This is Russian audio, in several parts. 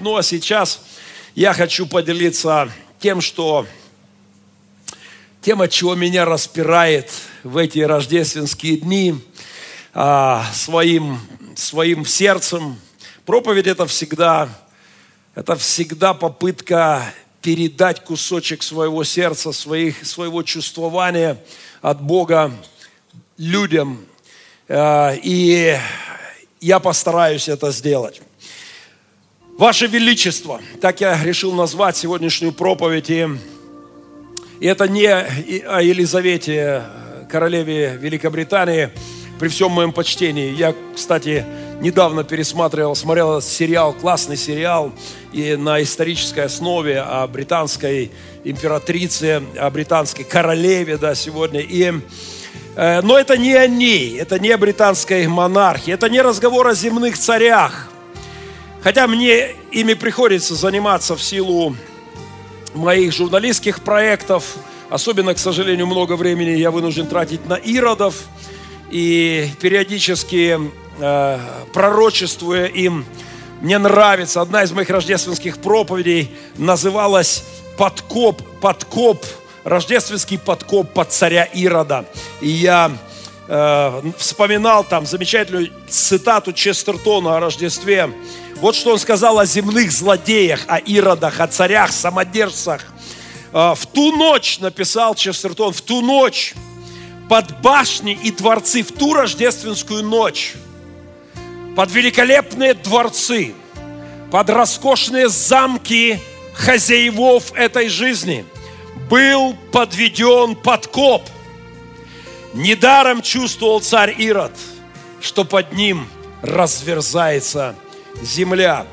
Ну а сейчас я хочу поделиться тем, что тем, от чего меня распирает в эти рождественские дни, а, своим, своим сердцем. Проповедь это всегда, это всегда попытка передать кусочек своего сердца, своих, своего чувствования от Бога людям. А, и я постараюсь это сделать. Ваше Величество, так я решил назвать сегодняшнюю проповедь. И и это не о Елизавете, королеве Великобритании, при всем моем почтении. Я, кстати, недавно пересматривал, смотрел сериал, классный сериал, и на исторической основе о британской императрице, о британской королеве, да, сегодня. И, э, но это не о ней, это не о британской монархии, это не разговор о земных царях. Хотя мне ими приходится заниматься в силу моих журналистских проектов. Особенно, к сожалению, много времени я вынужден тратить на иродов. И периодически э, пророчествуя им, мне нравится, одна из моих рождественских проповедей называлась «Подкоп, подкоп, рождественский подкоп под царя Ирода». И я э, вспоминал там замечательную цитату Честертона о Рождестве, вот что он сказал о земных злодеях, о иродах, о царях, самодержцах. А, в ту ночь, написал Честертон, в ту ночь под башни и дворцы, в ту рождественскую ночь, под великолепные дворцы, под роскошные замки хозяевов этой жизни был подведен подкоп. Недаром чувствовал царь Ирод, что под ним разверзается земля.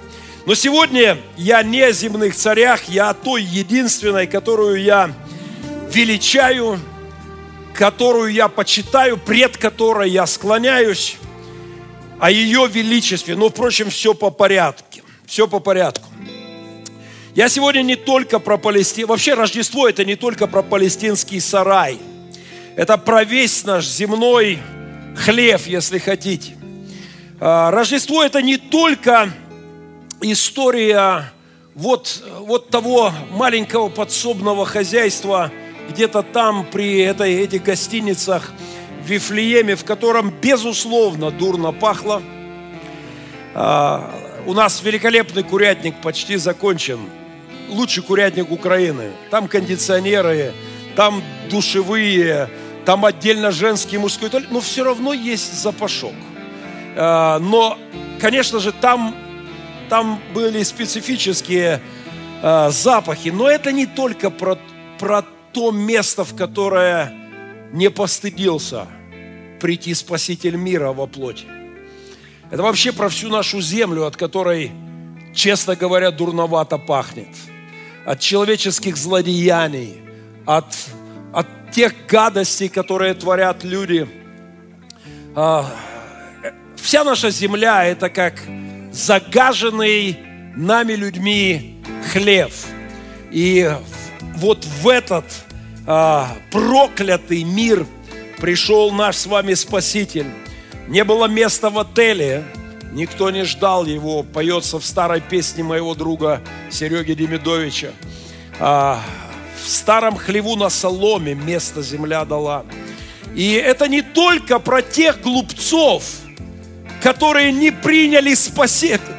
Но сегодня я не о земных царях, я о той единственной, которую я величаю, которую я почитаю, пред которой я склоняюсь, о ее величестве. Но, впрочем, все по порядку. Все по порядку. Я сегодня не только про Палестину. Вообще Рождество это не только про палестинский сарай. Это про весь наш земной хлеб, если хотите. А, Рождество это не только история вот, вот того маленького подсобного хозяйства, где-то там при этой, этих гостиницах в Вифлееме, в котором, безусловно, дурно пахло. А, у нас великолепный курятник почти закончен. Лучший курятник Украины. Там кондиционеры, там душевые, там отдельно женский, мужской туалет. Но все равно есть запашок. А, но, конечно же, там там были специфические э, запахи. Но это не только про, про то место, в которое не постыдился прийти Спаситель мира во плоти. Это вообще про всю нашу землю, от которой, честно говоря, дурновато пахнет. От человеческих злодеяний, от, от тех гадостей, которые творят люди. Вся наша земля – это как загаженный нами людьми хлеб. И вот в этот а, проклятый мир пришел наш с вами Спаситель. Не было места в отеле, никто не ждал его. Поется в старой песне моего друга Сереги Демидовича. А, в старом хлеву на соломе место земля дала. И это не только про тех глупцов – которые не приняли Спасителя,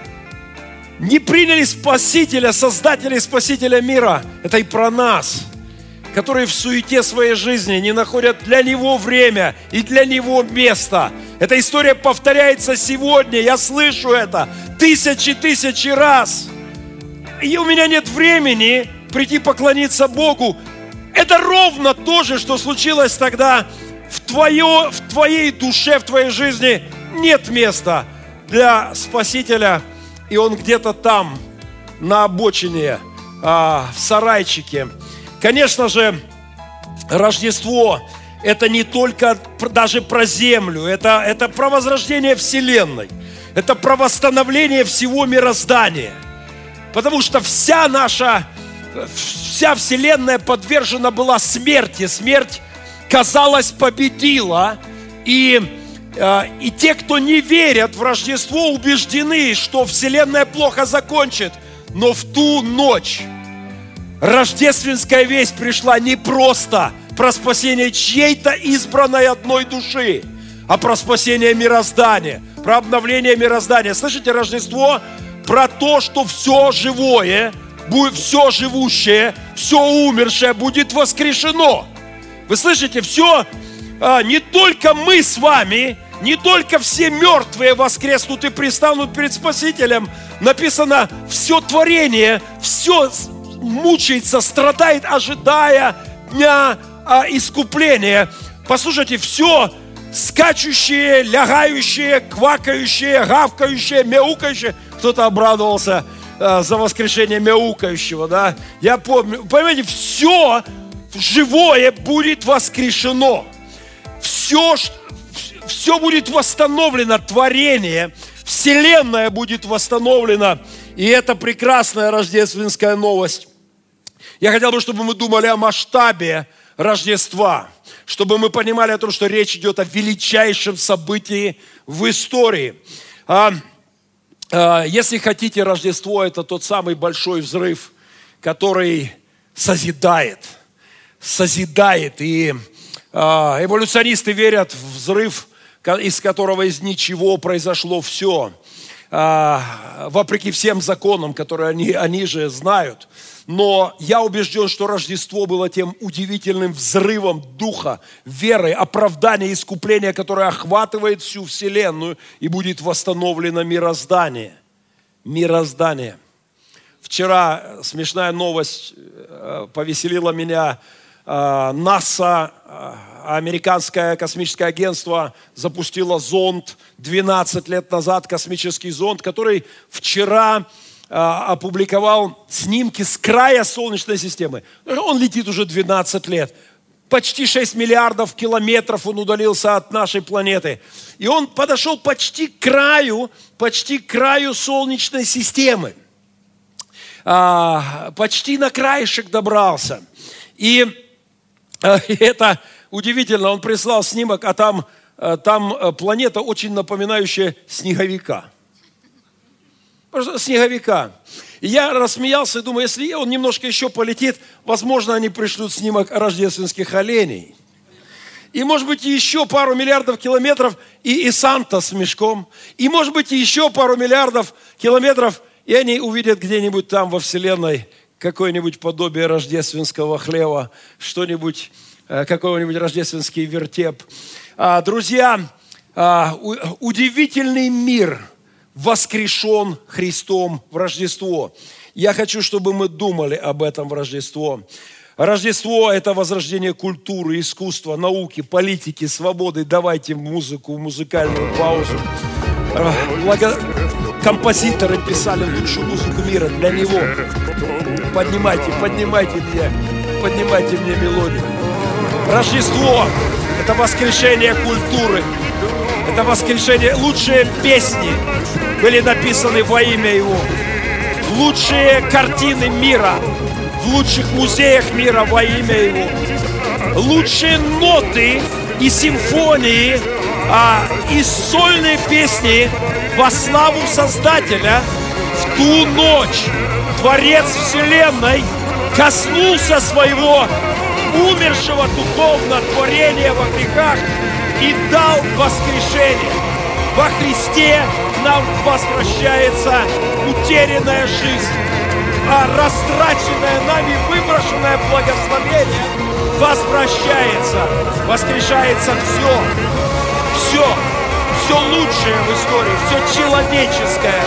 не приняли Спасителя, Создателя и Спасителя мира. Это и про нас, которые в суете своей жизни не находят для Него время и для Него место. Эта история повторяется сегодня, я слышу это тысячи-тысячи раз. И у меня нет времени прийти поклониться Богу. Это ровно то же, что случилось тогда в, твое, в твоей душе, в твоей жизни – нет места для Спасителя, и он где-то там, на обочине, а, в сарайчике. Конечно же, Рождество – это не только даже про землю, это, это про возрождение Вселенной, это про восстановление всего мироздания. Потому что вся наша, вся Вселенная подвержена была смерти. Смерть, казалось, победила. И и те, кто не верят в Рождество, убеждены, что Вселенная плохо закончит. Но в ту ночь рождественская весть пришла не просто про спасение чьей-то избранной одной души, а про спасение мироздания, про обновление мироздания. Слышите, Рождество про то, что все живое, будет все живущее, все умершее будет воскрешено. Вы слышите, все, а, не только мы с вами, не только все мертвые воскреснут и пристанут перед Спасителем. Написано, все творение, все мучается, страдает, ожидая дня а, искупления. Послушайте, все скачущие, лягающие, квакающие, гавкающие, мяукающие. Кто-то обрадовался э, за воскрешение мяукающего, да. Я помню, понимаете, все живое будет воскрешено. Все, все будет восстановлено, творение, вселенная будет восстановлена. И это прекрасная рождественская новость. Я хотел бы, чтобы мы думали о масштабе Рождества, чтобы мы понимали о том, что речь идет о величайшем событии в истории. А, а, если хотите, Рождество – это тот самый большой взрыв, который созидает, созидает. И а, эволюционисты верят в взрыв, из которого из ничего произошло все – а, вопреки всем законам, которые они, они же знают. Но я убежден, что Рождество было тем удивительным взрывом духа, веры, оправдания, искупления, которое охватывает всю Вселенную и будет восстановлено мироздание. Мироздание. Вчера смешная новость э, повеселила меня. Э, НАСА э, американское космическое агентство запустило зонд 12 лет назад, космический зонд, который вчера а, опубликовал снимки с края Солнечной системы. Он летит уже 12 лет. Почти 6 миллиардов километров он удалился от нашей планеты. И он подошел почти к краю, почти к краю Солнечной системы. А, почти на краешек добрался. И а, это удивительно, он прислал снимок, а там, э, там э, планета очень напоминающая снеговика. Снеговика. И я рассмеялся и думаю, если он немножко еще полетит, возможно, они пришлют снимок рождественских оленей. И, может быть, еще пару миллиардов километров и, и Санта с мешком. И, может быть, еще пару миллиардов километров, и они увидят где-нибудь там во Вселенной какое-нибудь подобие рождественского хлеба, что-нибудь какой-нибудь рождественский вертеп. А, друзья, а, удивительный мир воскрешен Христом в Рождество. Я хочу, чтобы мы думали об этом в Рождество. Рождество – это возрождение культуры, искусства, науки, политики, свободы. Давайте музыку, музыкальную паузу. Благо... Композиторы писали лучшую музыку мира для него. Поднимайте, поднимайте меня, поднимайте мне мелодию. Рождество – это воскрешение культуры, это воскрешение. Лучшие песни были написаны во имя Его. Лучшие картины мира в лучших музеях мира во имя Его. Лучшие ноты и симфонии, а, и сольные песни во славу Создателя в ту ночь Творец Вселенной коснулся своего умершего духовно творения во грехах и дал воскрешение. Во Христе нам возвращается утерянная жизнь, а растраченное нами выброшенное благословение возвращается, воскрешается все, все, все лучшее в истории, все человеческое,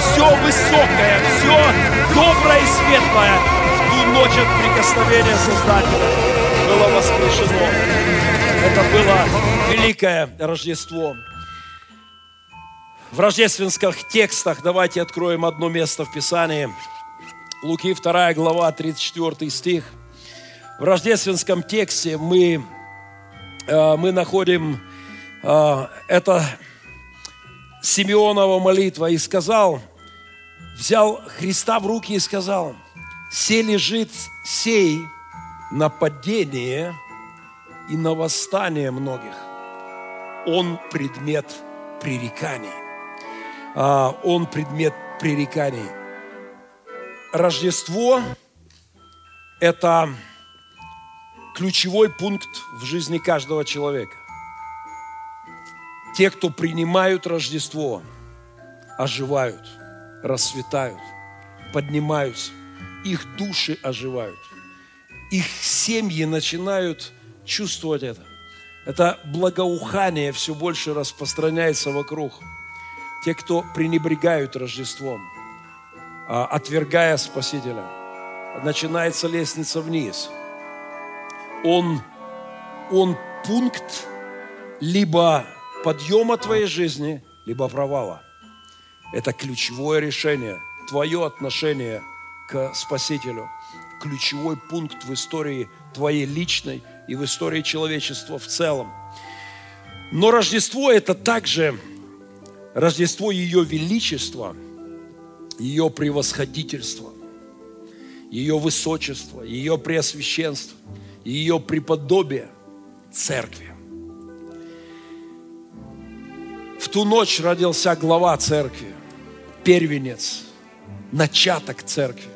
все высокое, все доброе и светлое ночь от прикосновения Создателя было воскрешено. Это было великое Рождество. В рождественских текстах давайте откроем одно место в Писании. Луки 2 глава, 34 стих. В рождественском тексте мы, э, мы находим э, это Симеонова молитва и сказал, взял Христа в руки и сказал – се лежит сей на падение и на восстание многих. Он предмет пререканий. А, он предмет пререканий. Рождество – это ключевой пункт в жизни каждого человека. Те, кто принимают Рождество, оживают, расцветают, поднимаются, их души оживают, их семьи начинают чувствовать это. Это благоухание все больше распространяется вокруг. Те, кто пренебрегают Рождеством, а, отвергая Спасителя, начинается лестница вниз. Он, он пункт либо подъема твоей жизни, либо провала. Это ключевое решение, твое отношение к Спасителю. Ключевой пункт в истории твоей личной и в истории человечества в целом. Но Рождество – это также Рождество ее величества, ее превосходительства, ее высочества, ее преосвященства, ее преподобия церкви. В ту ночь родился глава церкви, первенец, начаток церкви.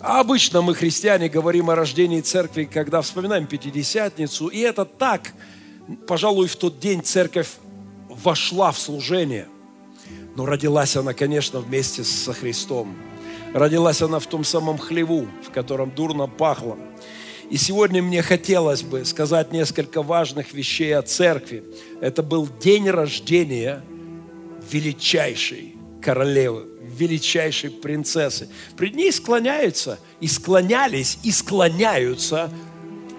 А обычно мы, христиане, говорим о рождении церкви, когда вспоминаем Пятидесятницу, и это так. Пожалуй, в тот день церковь вошла в служение, но родилась она, конечно, вместе со Христом. Родилась она в том самом хлеву, в котором дурно пахло. И сегодня мне хотелось бы сказать несколько важных вещей о церкви. Это был день рождения величайшей королевы, величайшей принцессы. Пред ней склоняются и склонялись, и склоняются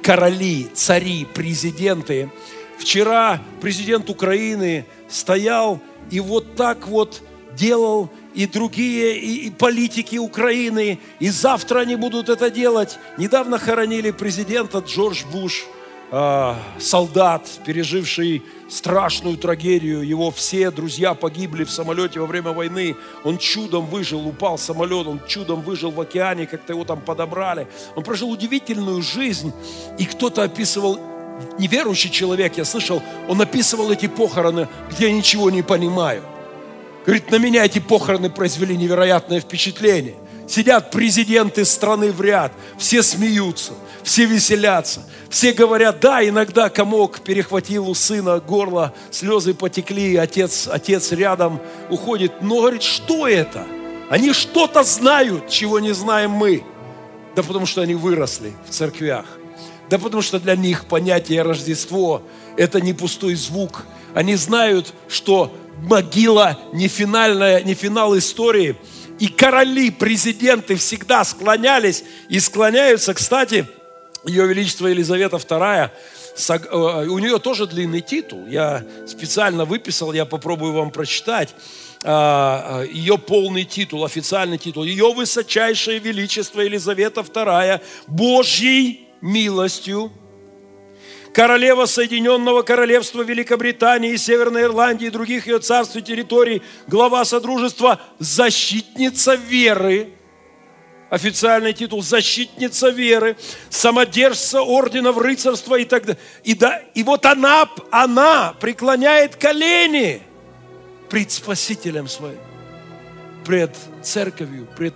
короли, цари, президенты. Вчера президент Украины стоял и вот так вот делал и другие и, и политики Украины, и завтра они будут это делать. Недавно хоронили президента Джордж Буш, э, солдат, переживший страшную трагедию. Его все друзья погибли в самолете во время войны. Он чудом выжил, упал самолет, он чудом выжил в океане, как-то его там подобрали. Он прожил удивительную жизнь, и кто-то описывал неверующий человек, я слышал, он описывал эти похороны, где я ничего не понимаю. Говорит, на меня эти похороны произвели невероятное впечатление. Сидят президенты страны в ряд, все смеются, все веселятся, все говорят, да, иногда комок перехватил у сына горло, слезы потекли, отец, отец рядом уходит. Но говорит, что это? Они что-то знают, чего не знаем мы. Да потому что они выросли в церквях. Да потому что для них понятие Рождество – это не пустой звук. Они знают, что могила не финальная, не финал истории. И короли, президенты всегда склонялись и склоняются. Кстати, ее Величество Елизавета II, э, у нее тоже длинный титул. Я специально выписал, я попробую вам прочитать а, а, ее полный титул, официальный титул. Ее высочайшее величество Елизавета II Божьей милостью королева Соединенного Королевства Великобритании, Северной Ирландии и других ее царств и территорий, глава Содружества, защитница веры, официальный титул «Защитница веры», самодержца орденов рыцарства и так далее. И, да, и вот она, она преклоняет колени пред Спасителем своим, пред церковью, пред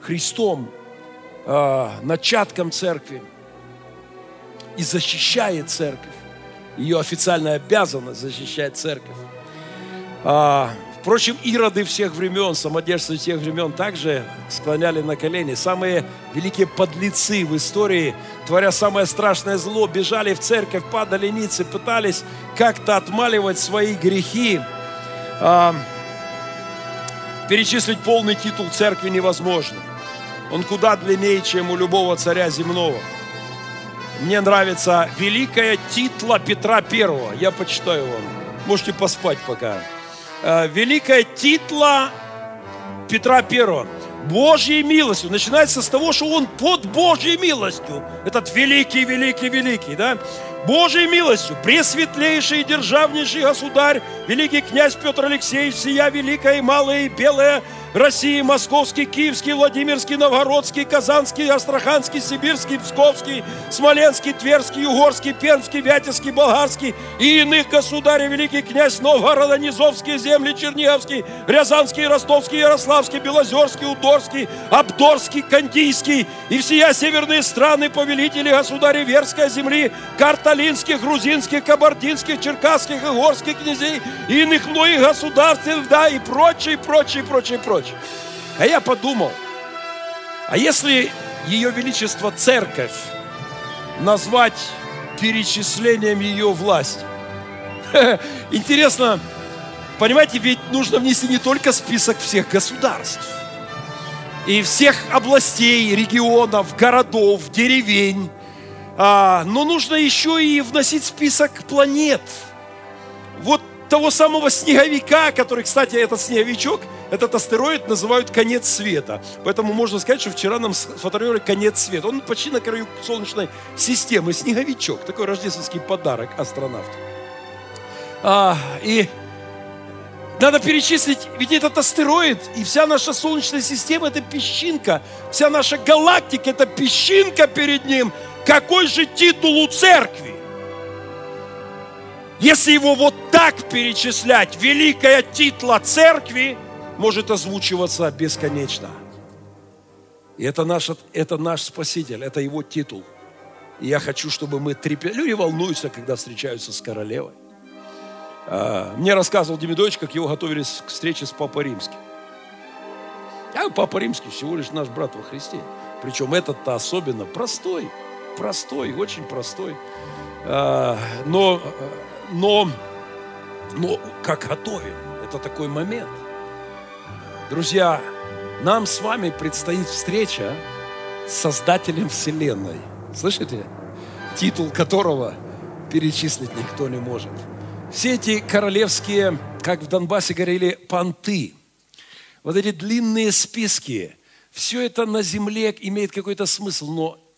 Христом, э, начатком церкви и защищает церковь. Ее официальная обязанность защищать церковь. А, впрочем, ироды всех времен, самодержцы всех времен также склоняли на колени. Самые великие подлецы в истории, творя самое страшное зло, бежали в церковь, падали ницы, пытались как-то отмаливать свои грехи. А, перечислить полный титул церкви невозможно. Он куда длиннее, чем у любого царя земного. Мне нравится великая титла Петра Первого. Я почитаю вам. Можете поспать пока. Э, великая титла Петра Первого. Божьей милостью. Начинается с того, что он под Божьей милостью. Этот великий, великий, великий, да? Божьей милостью, пресветлейший и державнейший государь, великий князь Петр Алексеевич, сия великая и малая и белая России, Московский, Киевский, Владимирский, Новгородский, Казанский, Астраханский, Сибирский, Псковский, Смоленский, Тверский, Угорский, Пермский, Вятевский, Болгарский и иных государей, великий князь Новгорода, Низовские земли, Черниговский, Рязанский, Ростовский, Ярославский, Белозерский, Удорский, Абдорский, Кандийский и всея северные страны, повелители государей Верской земли, карталинских, грузинских, кабардинских, черкасских горских князей и иных многих государств, да, и прочее, прочее, прочее прочее. А я подумал, а если Ее Величество Церковь назвать перечислением ее власти? Интересно, понимаете, ведь нужно внести не только список всех государств, и всех областей, регионов, городов, деревень, а, но нужно еще и вносить список планет. Вот того самого снеговика, который, кстати, этот снеговичок – этот астероид называют конец света. Поэтому можно сказать, что вчера нам сфотографировали конец света. Он почти на краю Солнечной системы. Снеговичок. Такой рождественский подарок астронавту. А, и надо перечислить, ведь этот астероид и вся наша Солнечная система – это песчинка. Вся наша галактика – это песчинка перед ним. Какой же титул у церкви? Если его вот так перечислять, великая титла церкви – может озвучиваться бесконечно. И это наш, это наш Спаситель, это Его титул. И я хочу, чтобы мы трепетали. Люди волнуются, когда встречаются с королевой. А, мне рассказывал Демидович, как его готовились к встрече с Папой Римским. А Папа Римский всего лишь наш брат во Христе. Причем этот-то особенно простой, простой, очень простой. А, но, но, но как готовили, это такой момент. Друзья, нам с вами предстоит встреча с Создателем Вселенной. Слышите? Титул которого перечислить никто не может. Все эти королевские, как в Донбассе говорили, понты, вот эти длинные списки, все это на земле имеет какой-то смысл, но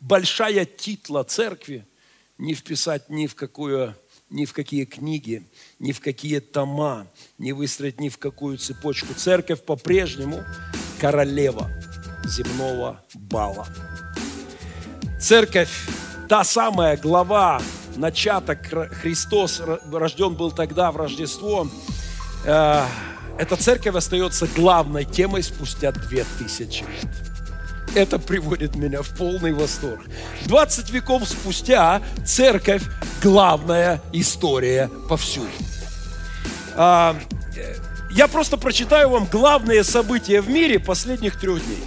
большая титла церкви не вписать ни в какую ни в какие книги, ни в какие тома, не выстроить ни в какую цепочку. Церковь по-прежнему королева земного бала. Церковь, та самая глава, начаток, Христос рожден был тогда в Рождество. Э, эта церковь остается главной темой спустя две тысячи лет. Это приводит меня в полный восторг. 20 веков спустя церковь – главная история повсюду. А, я просто прочитаю вам главные события в мире последних трех дней.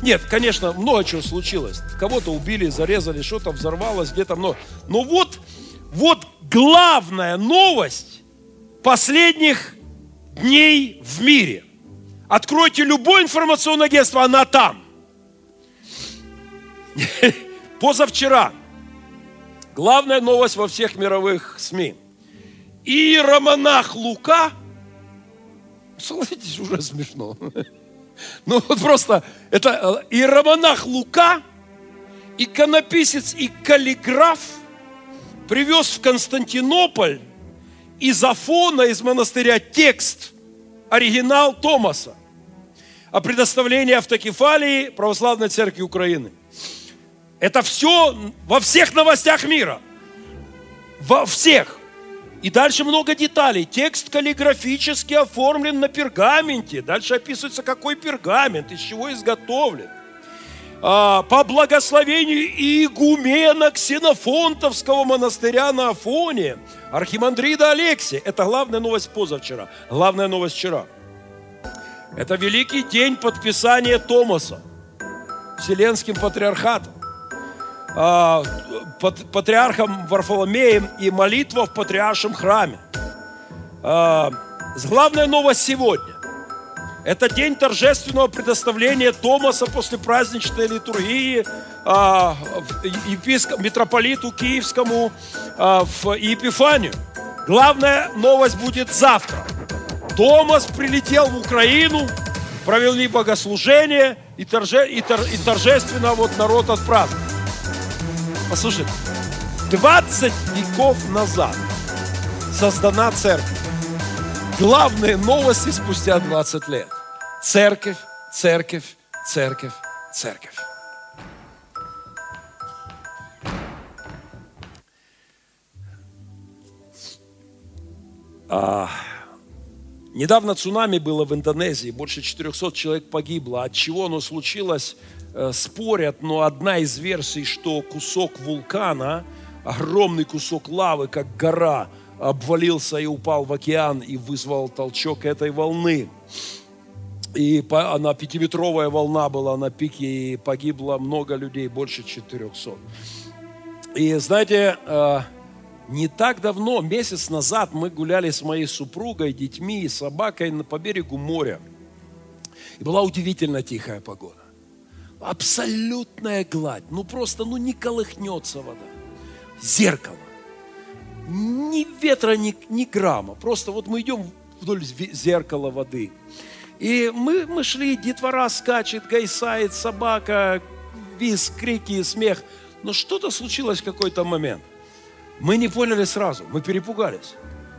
Нет, конечно, много чего случилось. Кого-то убили, зарезали, что-то взорвалось, где-то много. Но вот, вот главная новость последних дней в мире. Откройте любое информационное агентство, она там. Позавчера. Главная новость во всех мировых СМИ. Иеромонах Лука, согласитесь, уже смешно. Ну вот просто, это э, иеромонах Лука, иконописец и каллиграф привез в Константинополь из Афона, из монастыря текст, оригинал Томаса о предоставлении автокефалии Православной Церкви Украины – это все во всех новостях мира. Во всех. И дальше много деталей. Текст каллиграфически оформлен на пергаменте. Дальше описывается, какой пергамент, из чего изготовлен. А, по благословению игумена Ксенофонтовского монастыря на Афоне, архимандрида Алексия. Это главная новость позавчера. Главная новость вчера. Это великий день подписания Томаса Вселенским патриархатом. А, патриархом Варфоломеем и молитва в патриаршем храме. А, главная новость сегодня. Это день торжественного предоставления Томаса после праздничной литургии а, епископ, митрополиту Киевскому в Епифанию. Главная новость будет завтра. Томас прилетел в Украину, провели богослужение и, торже, и, тор, и торжественно вот народ отпраздновал. Послушайте, 20 веков назад создана церковь. Главные новости спустя 20 лет. Церковь, церковь, церковь, церковь. А, недавно цунами было в Индонезии, больше 400 человек погибло. От чего оно случилось, спорят, но одна из версий, что кусок вулкана, огромный кусок лавы, как гора, обвалился и упал в океан и вызвал толчок этой волны. И она пятиметровая волна была на пике, и погибло много людей, больше 400. И знаете, э, не так давно, месяц назад, мы гуляли с моей супругой, детьми и собакой по берегу моря. И была удивительно тихая погода. Абсолютная гладь. Ну просто, ну не колыхнется вода. Зеркало. Ни ветра, ни, ни грамма. Просто вот мы идем вдоль зеркала воды. И мы, мы шли, детвора скачет, гайсает, собака, визг, крики, смех. Но что-то случилось в какой-то момент. Мы не поняли сразу, мы перепугались.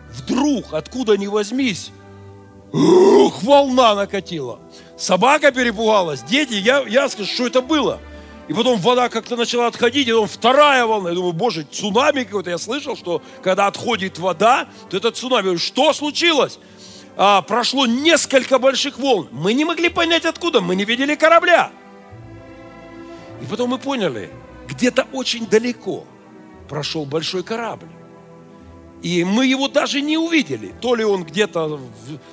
Вдруг, откуда ни возьмись, ух, волна накатила. Собака перепугалась, дети, я, я скажу, что это было. И потом вода как-то начала отходить, и потом вторая волна. Я думаю, боже, цунами какой-то. Я слышал, что когда отходит вода, то это цунами. Что случилось? А, прошло несколько больших волн. Мы не могли понять откуда, мы не видели корабля. И потом мы поняли, где-то очень далеко – прошел большой корабль. И мы его даже не увидели. То ли он где-то,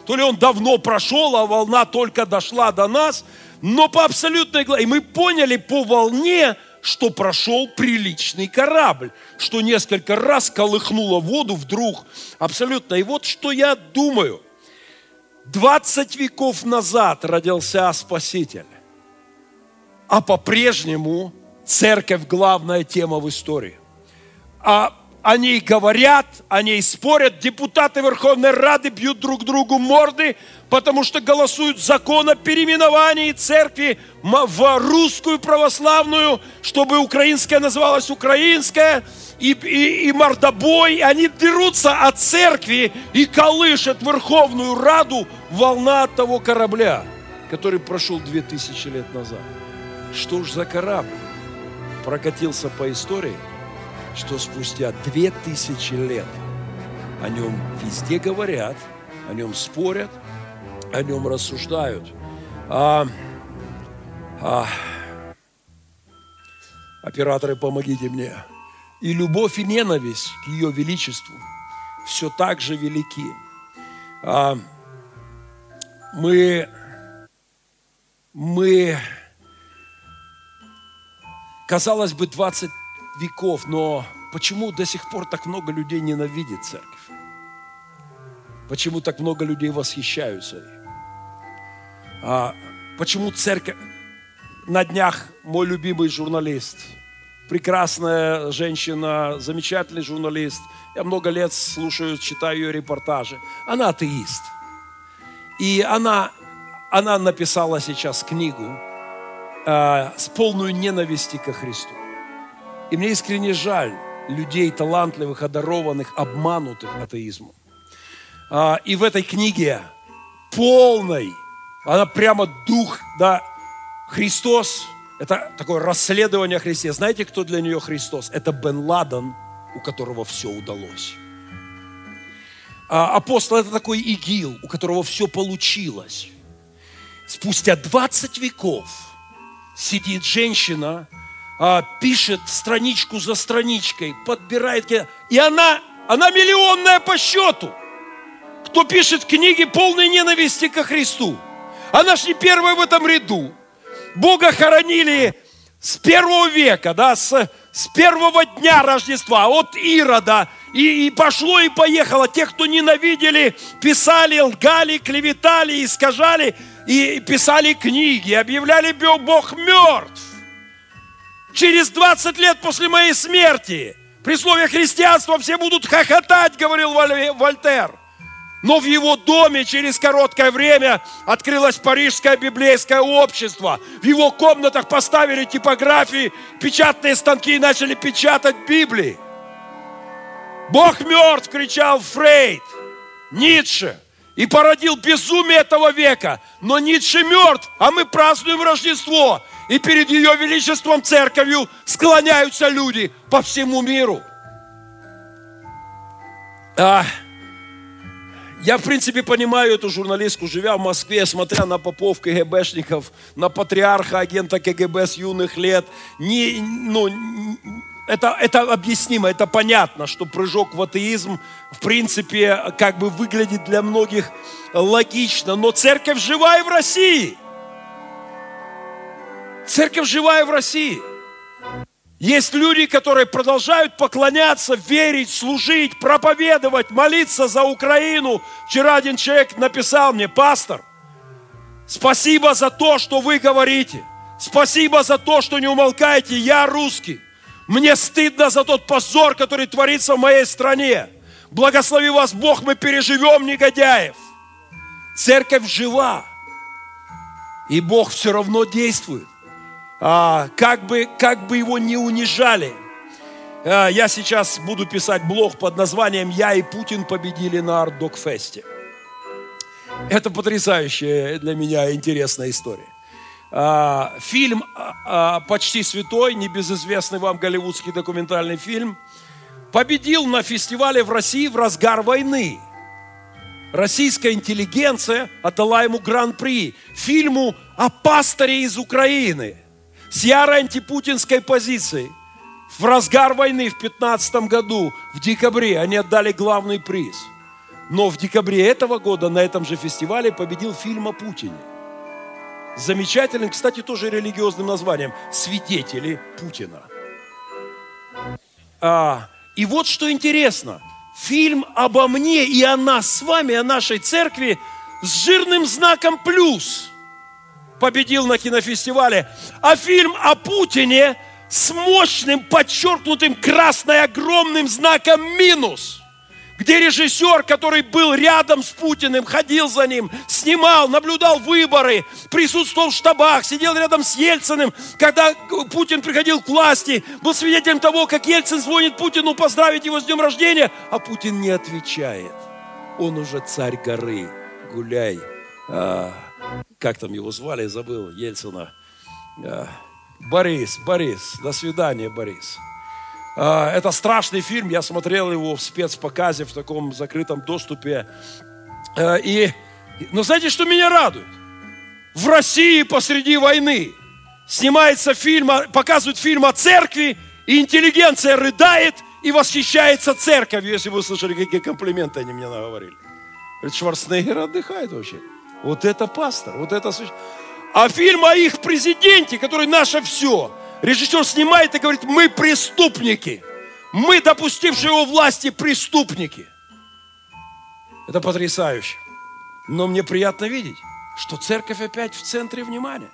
то ли он давно прошел, а волна только дошла до нас. Но по абсолютной... И мы поняли по волне, что прошел приличный корабль, что несколько раз колыхнуло воду вдруг. Абсолютно. И вот что я думаю. 20 веков назад родился Спаситель. А по-прежнему церковь главная тема в истории а, о ней говорят, о ней спорят, депутаты Верховной Рады бьют друг другу морды, потому что голосуют закон о переименовании церкви в русскую православную, чтобы украинская называлась украинская, и, и, и мордобой, они дерутся от церкви и колышет Верховную Раду волна от того корабля, который прошел две тысячи лет назад. Что ж за корабль прокатился по истории – что спустя две тысячи лет о нем везде говорят, о нем спорят, о нем рассуждают. А, а, операторы, помогите мне. И любовь и ненависть к ее величеству все так же велики. А, мы, мы, казалось бы, 20 веков, но почему до сих пор так много людей ненавидит церковь? Почему так много людей восхищаются? А почему церковь... На днях мой любимый журналист, прекрасная женщина, замечательный журналист, я много лет слушаю, читаю ее репортажи. Она атеист. И она, она написала сейчас книгу э, с полной ненависти ко Христу. И мне искренне жаль людей талантливых, одарованных, обманутых атеизмом. А, и в этой книге полной, она прямо дух, да, Христос, это такое расследование о Христе. Знаете, кто для нее Христос? Это Бен Ладен, у которого все удалось. А апостол это такой игил, у которого все получилось. Спустя 20 веков сидит женщина, а, пишет страничку за страничкой, подбирает. И она, она миллионная по счету. Кто пишет книги полной ненависти ко Христу. Она ж не первая в этом ряду. Бога хоронили с первого века, да, с, с первого дня Рождества, от Ирода. И, и пошло и поехало. Те, кто ненавидели, писали, лгали, клеветали, искажали, и писали книги, объявляли Бог мертв. Через 20 лет после моей смерти, при слове христианства все будут хохотать, говорил Вольтер. Но в его доме через короткое время открылось Парижское библейское общество. В его комнатах поставили типографии, печатные станки и начали печатать Библии. Бог мертв, кричал Фрейд, Ницше, и породил безумие этого века. Но Ницше мертв, а мы празднуем Рождество. И перед ее величеством церковью склоняются люди по всему миру. А, я, в принципе, понимаю эту журналистку, живя в Москве, смотря на попов КГБшников, на патриарха, агента КГБ с юных лет. Не, ну, это, это объяснимо, это понятно, что прыжок в атеизм, в принципе, как бы выглядит для многих логично. Но церковь живая в России. Церковь живая в России. Есть люди, которые продолжают поклоняться, верить, служить, проповедовать, молиться за Украину. Вчера один человек написал мне, пастор, спасибо за то, что вы говорите. Спасибо за то, что не умолкаете. Я русский. Мне стыдно за тот позор, который творится в моей стране. Благослови вас Бог, мы переживем негодяев. Церковь жива. И Бог все равно действует а, как, бы, как бы его не унижали. А, я сейчас буду писать блог под названием «Я и Путин победили на Артдокфесте». Это потрясающая для меня интересная история. А, фильм а, а, «Почти святой», небезызвестный вам голливудский документальный фильм, победил на фестивале в России в разгар войны. Российская интеллигенция отдала ему гран-при фильму о пасторе из Украины – с ярой антипутинской позицией. В разгар войны в 15 году, в декабре, они отдали главный приз. Но в декабре этого года на этом же фестивале победил фильм о Путине. Замечательным, кстати, тоже религиозным названием «Свидетели Путина». А, и вот что интересно. Фильм обо мне и о нас с вами, о нашей церкви с жирным знаком «плюс» победил на кинофестивале, а фильм о Путине с мощным, подчеркнутым красной огромным знаком минус – где режиссер, который был рядом с Путиным, ходил за ним, снимал, наблюдал выборы, присутствовал в штабах, сидел рядом с Ельциным, когда Путин приходил к власти, был свидетелем того, как Ельцин звонит Путину поздравить его с днем рождения, а Путин не отвечает. Он уже царь горы, гуляй. А, как там его звали, забыл, Ельцина. А, Борис, Борис, до свидания, Борис. А, это страшный фильм, я смотрел его в спецпоказе, в таком закрытом доступе. А, и, но знаете, что меня радует? В России посреди войны снимается фильм, показывают фильм о церкви, и интеллигенция рыдает и восхищается церковью, если вы слышали, какие комплименты они мне наговорили. Говорит, Шварценеггер отдыхает вообще. Вот это пастор, вот это... А фильм о их президенте, который наше все, режиссер снимает и говорит, мы преступники. Мы, допустившие его власти, преступники. Это потрясающе. Но мне приятно видеть, что церковь опять в центре внимания.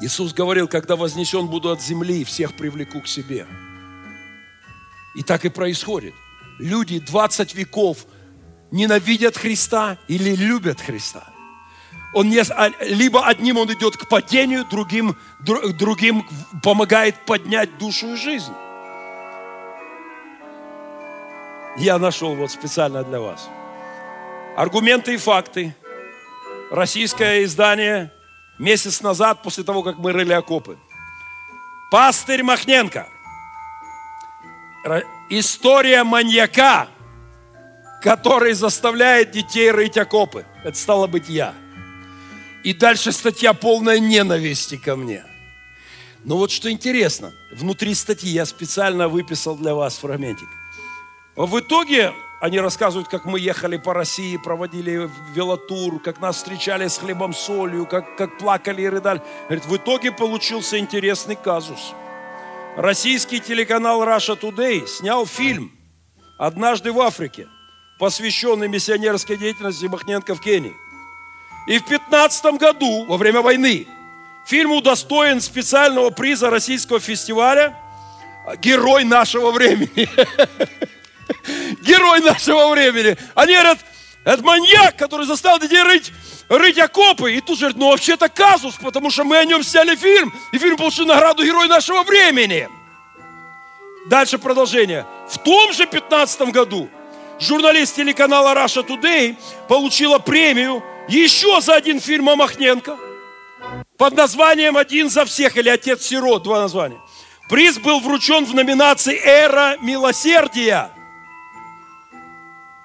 Иисус говорил, когда вознесен буду от земли, всех привлеку к себе. И так и происходит. Люди 20 веков ненавидят Христа или любят Христа. Он не, а, либо одним он идет к падению, другим, другим помогает поднять душу и жизнь. Я нашел вот специально для вас. Аргументы и факты. Российское издание месяц назад, после того, как мы рыли окопы. Пастырь Махненко. История маньяка – который заставляет детей рыть окопы. Это стало быть я. И дальше статья полная ненависти ко мне. Но вот что интересно, внутри статьи я специально выписал для вас фрагментик. В итоге они рассказывают, как мы ехали по России, проводили велотур, как нас встречали с хлебом солью, как, как плакали и рыдали. Говорит, в итоге получился интересный казус. Российский телеканал Russia Today снял фильм «Однажды в Африке», посвященный миссионерской деятельности Махненко в Кении. И в 15 году, во время войны, фильм удостоен специального приза российского фестиваля «Герой нашего времени». Герой нашего времени. Они говорят, это маньяк, который заставил детей рыть, рыть окопы. И тут же говорят, ну вообще-то казус, потому что мы о нем сняли фильм. И фильм получил награду Герой нашего времени. дальше продолжение. В том же 15 году журналист телеканала Russia Today получила премию еще за один фильм о Махненко под названием «Один за всех» или «Отец сирот», два названия. Приз был вручен в номинации «Эра милосердия».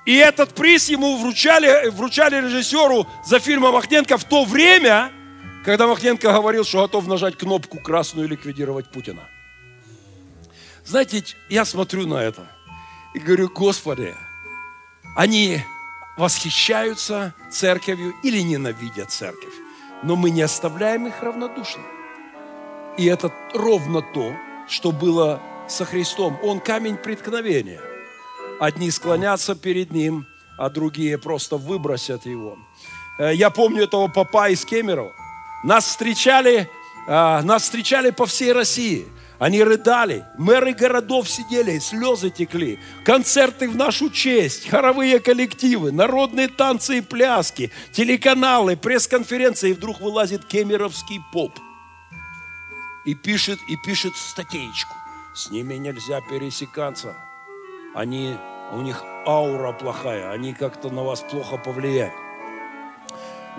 И этот приз ему вручали, вручали режиссеру за фильм о Махненко в то время, когда Махненко говорил, что готов нажать кнопку красную и ликвидировать Путина. Знаете, я смотрю на это и говорю, Господи, они восхищаются церковью или ненавидят церковь, но мы не оставляем их равнодушными. И это ровно то, что было со Христом. Он камень преткновения. Одни склонятся перед Ним, а другие просто выбросят Его. Э, я помню этого папа из Кемерово. Нас встречали, а, нас встречали по всей России. Они рыдали, мэры городов сидели, слезы текли, концерты в нашу честь, хоровые коллективы, народные танцы и пляски, телеканалы, пресс-конференции. И вдруг вылазит кемеровский поп и пишет, и пишет статейку. С ними нельзя пересекаться. Они, у них аура плохая, они как-то на вас плохо повлияют.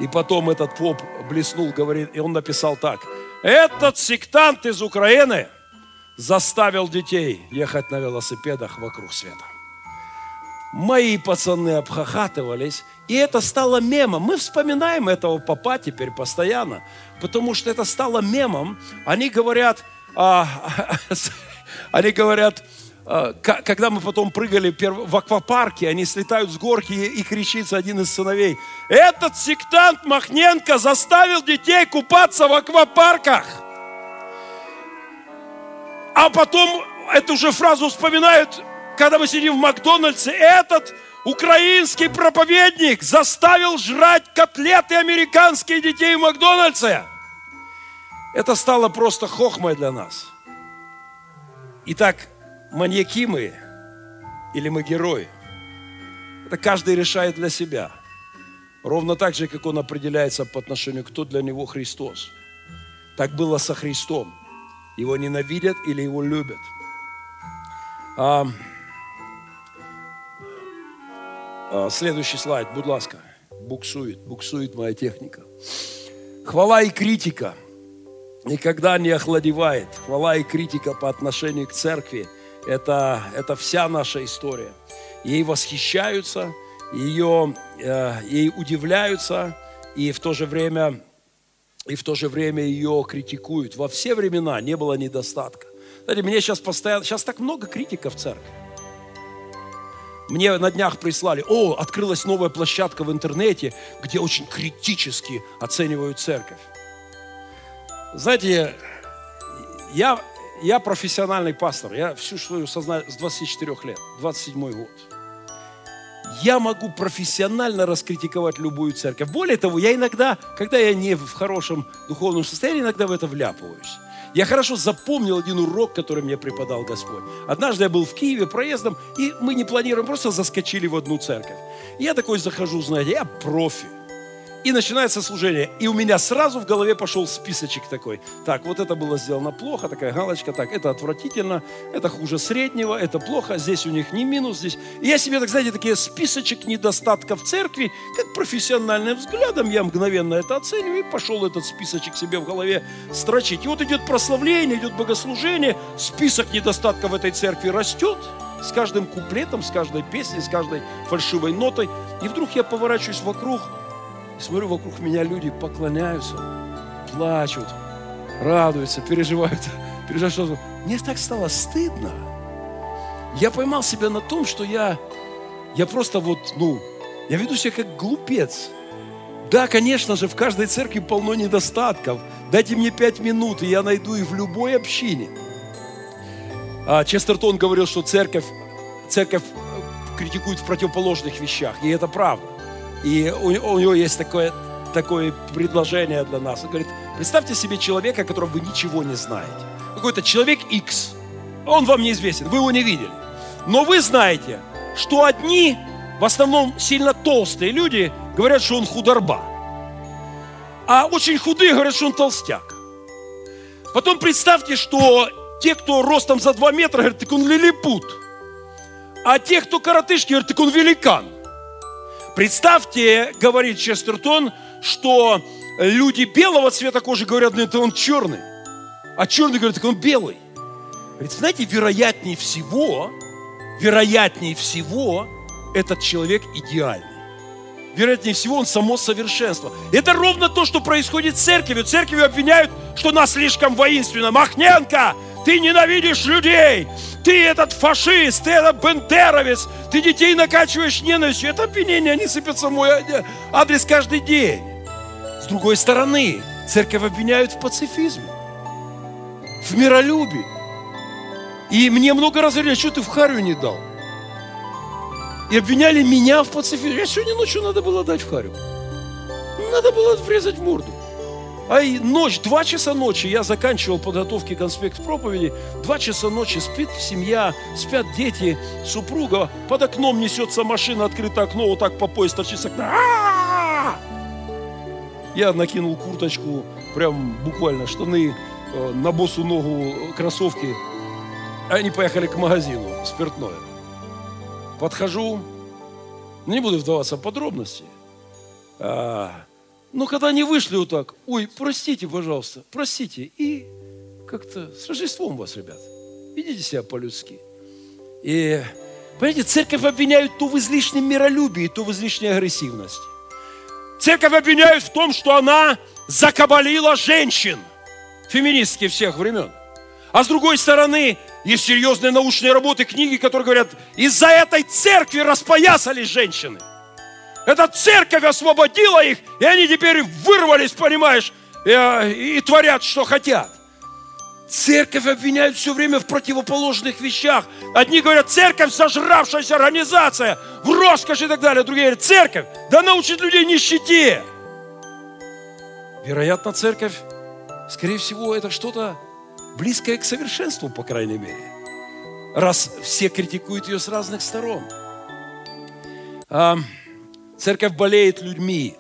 И потом этот поп блеснул, говорит, и он написал так. Этот сектант из Украины заставил детей ехать на велосипедах вокруг света. Мои пацаны обхахатывались, и это стало мемом. Мы вспоминаем этого папа теперь постоянно, потому что это стало мемом. Они говорят, а, они говорят, а, когда мы потом прыгали в аквапарке, они слетают с горки и кричится один из сыновей. Этот сектант Махненко заставил детей купаться в аквапарках. А потом эту же фразу вспоминают, когда мы сидим в Макдональдсе. Этот украинский проповедник заставил жрать котлеты американских детей в Макдональдсе. Это стало просто хохмой для нас. Итак, маньяки мы или мы герои. Это каждый решает для себя. Ровно так же, как он определяется по отношению, кто для него Христос. Так было со Христом. Его ненавидят или его любят. А, а, следующий слайд, будь ласка. Буксует, буксует моя техника. Хвала и критика никогда не охладевает. Хвала и критика по отношению к церкви – это, это вся наша история. Ей восхищаются, ее, э, ей удивляются, и в то же время и в то же время ее критикуют. Во все времена не было недостатка. Знаете, мне сейчас постоянно, сейчас так много критиков в церкви. Мне на днях прислали, о, открылась новая площадка в интернете, где очень критически оценивают церковь. Знаете, я я профессиональный пастор. Я всю свою сознание с 24 лет, 27 год. Я могу профессионально раскритиковать любую церковь. Более того, я иногда, когда я не в хорошем духовном состоянии, иногда в это вляпываюсь. Я хорошо запомнил один урок, который мне преподал Господь. Однажды я был в Киеве проездом, и мы не планируем, просто заскочили в одну церковь. Я такой захожу, знаете, я профи. И начинается служение. И у меня сразу в голове пошел списочек такой. Так, вот это было сделано плохо, такая галочка. Так, это отвратительно, это хуже среднего, это плохо, здесь у них не минус, здесь. И я себе, так знаете, такие списочек недостатков церкви, как профессиональным взглядом, я мгновенно это оцениваю, и пошел этот списочек себе в голове строчить. И вот идет прославление, идет богослужение, список недостатков этой церкви растет, с каждым куплетом, с каждой песней, с каждой фальшивой нотой. И вдруг я поворачиваюсь вокруг, Смотрю, вокруг меня люди поклоняются, плачут, радуются, переживают. переживают что Мне так стало стыдно. Я поймал себя на том, что я, я просто вот, ну, я веду себя как глупец. Да, конечно же, в каждой церкви полно недостатков. Дайте мне пять минут, и я найду их в любой общине. А Честертон говорил, что церковь, церковь критикует в противоположных вещах, и это правда. И у, у него есть такое, такое предложение для нас. Он говорит, представьте себе человека, которого вы ничего не знаете. Какой-то человек X. Он вам неизвестен, вы его не видели. Но вы знаете, что одни, в основном сильно толстые люди, говорят, что он худорба. А очень худые говорят, что он толстяк. Потом представьте, что те, кто ростом за 2 метра, говорят, так он лилипут. А те, кто коротышки, говорят, так он великан. Представьте, говорит Честертон, что люди белого цвета кожи говорят, ну это он черный. А черный говорит, так он белый. Говорит, знаете, вероятнее всего, вероятнее всего, этот человек идеальный. Вероятнее всего, он само совершенство. Это ровно то, что происходит в церкви. Церкви обвиняют, что нас слишком воинственно. Махненко, ты ненавидишь людей, ты этот фашист, ты этот бендеровец, ты детей накачиваешь ненавистью. Это обвинения, они сыпятся в мой адрес каждый день. С другой стороны, церковь обвиняют в пацифизме, в миролюбии. И мне много раз говорили, «А что ты в Харю не дал? И обвиняли меня в пацифизме. Я сегодня ночью надо было дать в Харю. Надо было врезать в морду. А и ночь, два часа ночи я заканчивал подготовки конспект проповеди. Два часа ночи спит семья, спят дети, супруга. Под окном несется машина, открыто окно, вот так по пояс торчит с окна. Я накинул курточку, прям буквально штаны, э, на босу ногу кроссовки. Они поехали к магазину, спиртное. Подхожу, не буду вдаваться в подробности. А, но когда они вышли вот так, ой, простите, пожалуйста, простите. И как-то с Рождеством вас, ребят. Ведите себя по-людски. И, понимаете, церковь обвиняют то в излишнем миролюбии, то в излишней агрессивности. Церковь обвиняют в том, что она закабалила женщин, феминистки всех времен. А с другой стороны, есть серьезные научные работы, книги, которые говорят, из-за этой церкви распоясались женщины – эта церковь освободила их, и они теперь вырвались, понимаешь, и, э, и творят, что хотят. Церковь обвиняют все время в противоположных вещах. Одни говорят, церковь зажравшаяся организация, в роскоши и так далее. Другие говорят, церковь, да научит людей нищете. Вероятно, церковь, скорее всего, это что-то близкое к совершенству, по крайней мере. Раз все критикуют ее с разных сторон. Церковь болеет людьми.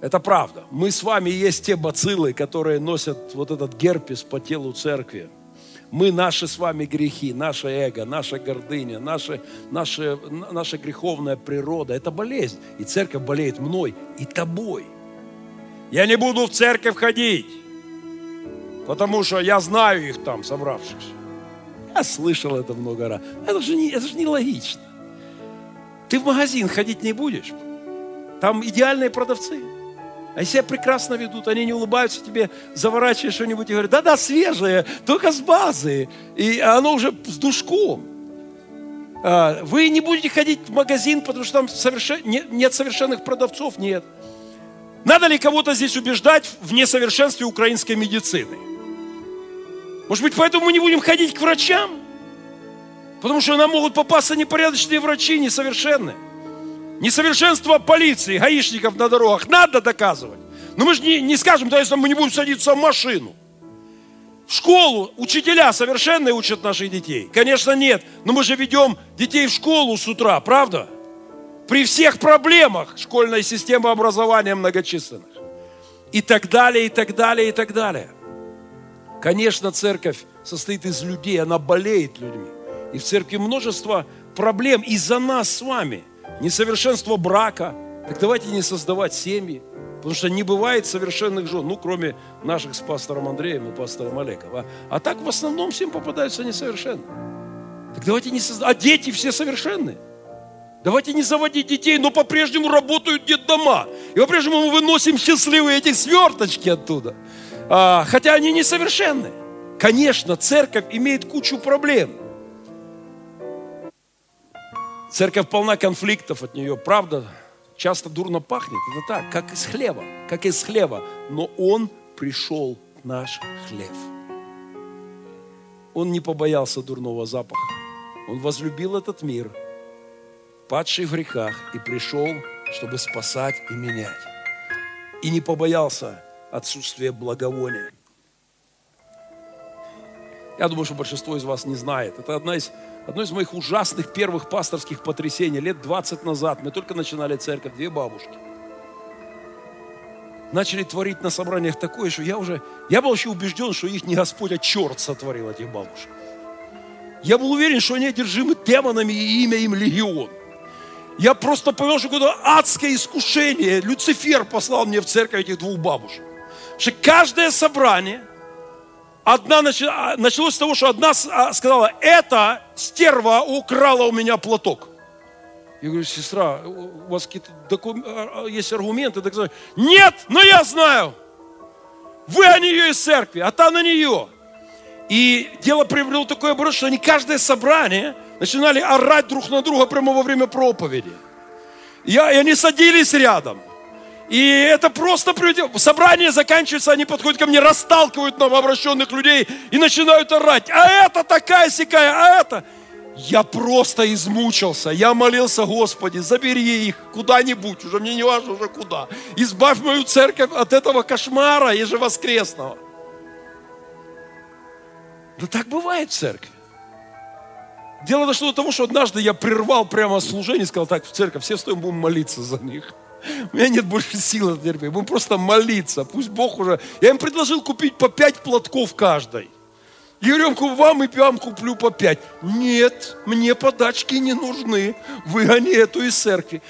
Это правда. Мы с вами есть те бациллы, которые носят вот этот герпес по телу церкви. Мы, наши с вами грехи, наше эго, наша гордыня, наша, наша, наша греховная природа – это болезнь. И церковь болеет мной и тобой. Я не буду в церковь ходить, потому что я знаю их там, собравшихся. Я слышал это много раз. Это же, не, это же не логично. Ты в магазин ходить не будешь. Там идеальные продавцы. Они себя прекрасно ведут, они не улыбаются тебе, заворачивая что-нибудь и говорят, да-да, свежее, только с базы. И оно уже с душком. А, вы не будете ходить в магазин, потому что там совершен... нет совершенных продавцов, нет. Надо ли кого-то здесь убеждать в несовершенстве украинской медицины? Может быть, поэтому мы не будем ходить к врачам? Потому что нам могут попасться непорядочные врачи, несовершенные. Несовершенство полиции, гаишников на дорогах надо доказывать. Но мы же не, не скажем, да, если мы не будем садиться в машину. В школу учителя совершенные учат наших детей? Конечно, нет. Но мы же ведем детей в школу с утра, правда? При всех проблемах школьной системы образования многочисленных. И так далее, и так далее, и так далее. Конечно, церковь состоит из людей, она болеет людьми. И в церкви множество проблем из-за нас с вами. Несовершенство брака. Так давайте не создавать семьи. Потому что не бывает совершенных жен, ну, кроме наших с пастором Андреем и пастором Олегом. А, а так в основном всем попадаются несовершенные. Так давайте не создавать. А дети все совершенные. Давайте не заводить детей, но по-прежнему работают детдома. И по-прежнему мы выносим счастливые эти сверточки оттуда. А, хотя они несовершенны. Конечно, церковь имеет кучу проблем. Церковь полна конфликтов от нее, правда, часто дурно пахнет. Это так, как из хлеба, как из хлеба. Но Он пришел наш хлеб. Он не побоялся дурного запаха. Он возлюбил этот мир, падший в грехах, и пришел, чтобы спасать и менять. И не побоялся отсутствия благовония. Я думаю, что большинство из вас не знает. Это одна из Одно из моих ужасных первых пасторских потрясений лет 20 назад. Мы только начинали церковь, две бабушки. начали творить на собраниях такое, что я уже, я был вообще убежден, что их не Господь, а черт сотворил этих бабушек. Я был уверен, что они одержимы демонами и имя им легион. Я просто понял, что какое-то адское искушение. Люцифер послал мне в церковь этих двух бабушек. Что каждое собрание, одна а, началось с того, что одна а, сказала, эта стерва украла у меня платок. Я говорю, сестра, у вас какие-то докум... А, есть аргументы? Так Нет, но я знаю. Вы о нее из церкви, а та на нее. И дело приобрело такой оборот, что они каждое собрание начинали орать друг на друга прямо во время проповеди. Я, и они садились рядом. И это просто. Собрание заканчивается, они подходят ко мне, расталкивают новообращенных людей и начинают орать. А это такая сякая, а это... Я просто измучился. Я молился, Господи, забери их куда-нибудь, уже мне не важно уже куда. Избавь мою церковь от этого кошмара ежевоскресного. Да так бывает в церкви. Дело дошло до того, что однажды я прервал прямо служение и сказал, так, в церковь, все стоим, будем молиться за них. У меня нет больше сил терпеть. Будем просто молиться. Пусть Бог уже... Я им предложил купить по пять платков каждой. Еремку вам и вам куплю по пять. Нет, мне подачки не нужны. Выгони эту из церкви.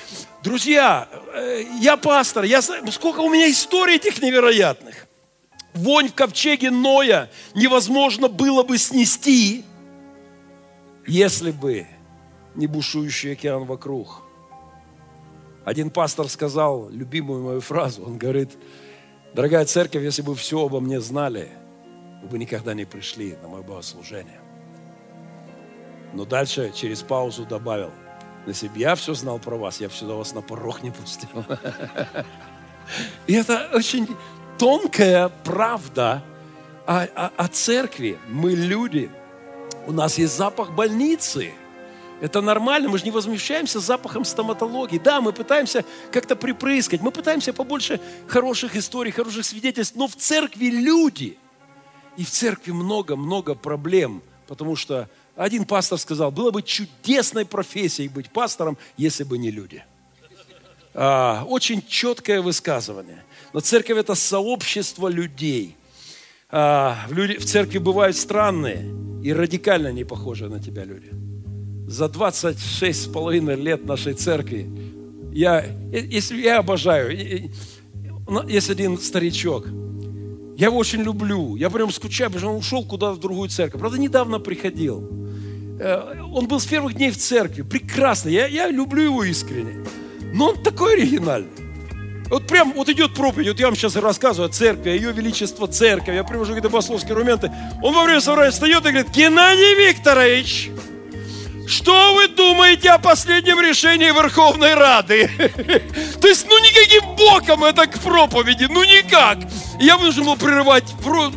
Друзья, э, я пастор, я сколько у меня историй этих невероятных вонь в ковчеге Ноя невозможно было бы снести, если бы не бушующий океан вокруг. Один пастор сказал любимую мою фразу. Он говорит, дорогая церковь, если бы все обо мне знали, вы бы никогда не пришли на мое богослужение. Но дальше через паузу добавил, если бы я все знал про вас, я бы сюда вас на порог не пустил. И это очень тонкая правда о, о, о церкви. Мы люди. У нас есть запах больницы. Это нормально, мы же не возмущаемся запахом стоматологии. Да, мы пытаемся как-то припрыскать, мы пытаемся побольше хороших историй, хороших свидетельств, но в церкви люди. И в церкви много-много проблем, потому что один пастор сказал, было бы чудесной профессией быть пастором, если бы не люди. А, очень четкое высказывание. Но церковь это сообщество людей. А, в, люди, в церкви бывают странные и радикально не похожие на тебя люди. За 26 с половиной лет нашей церкви я, если, я обожаю. Есть один старичок, я его очень люблю. Я прям скучаю, потому что он ушел куда-то в другую церковь. Правда, недавно приходил. Э, он был с первых дней в церкви. Прекрасно. Я, я люблю его искренне. Но он такой оригинальный. Вот прям вот идет проповедь, вот я вам сейчас рассказываю о церкви, о ее величество церкви, я привожу какие-то богословские аргументы. Он во время собрания встает и говорит, Геннадий Викторович, что вы думаете о последнем решении Верховной Рады? То есть, ну никаким боком это к проповеди, ну никак. Я вынужден был прерывать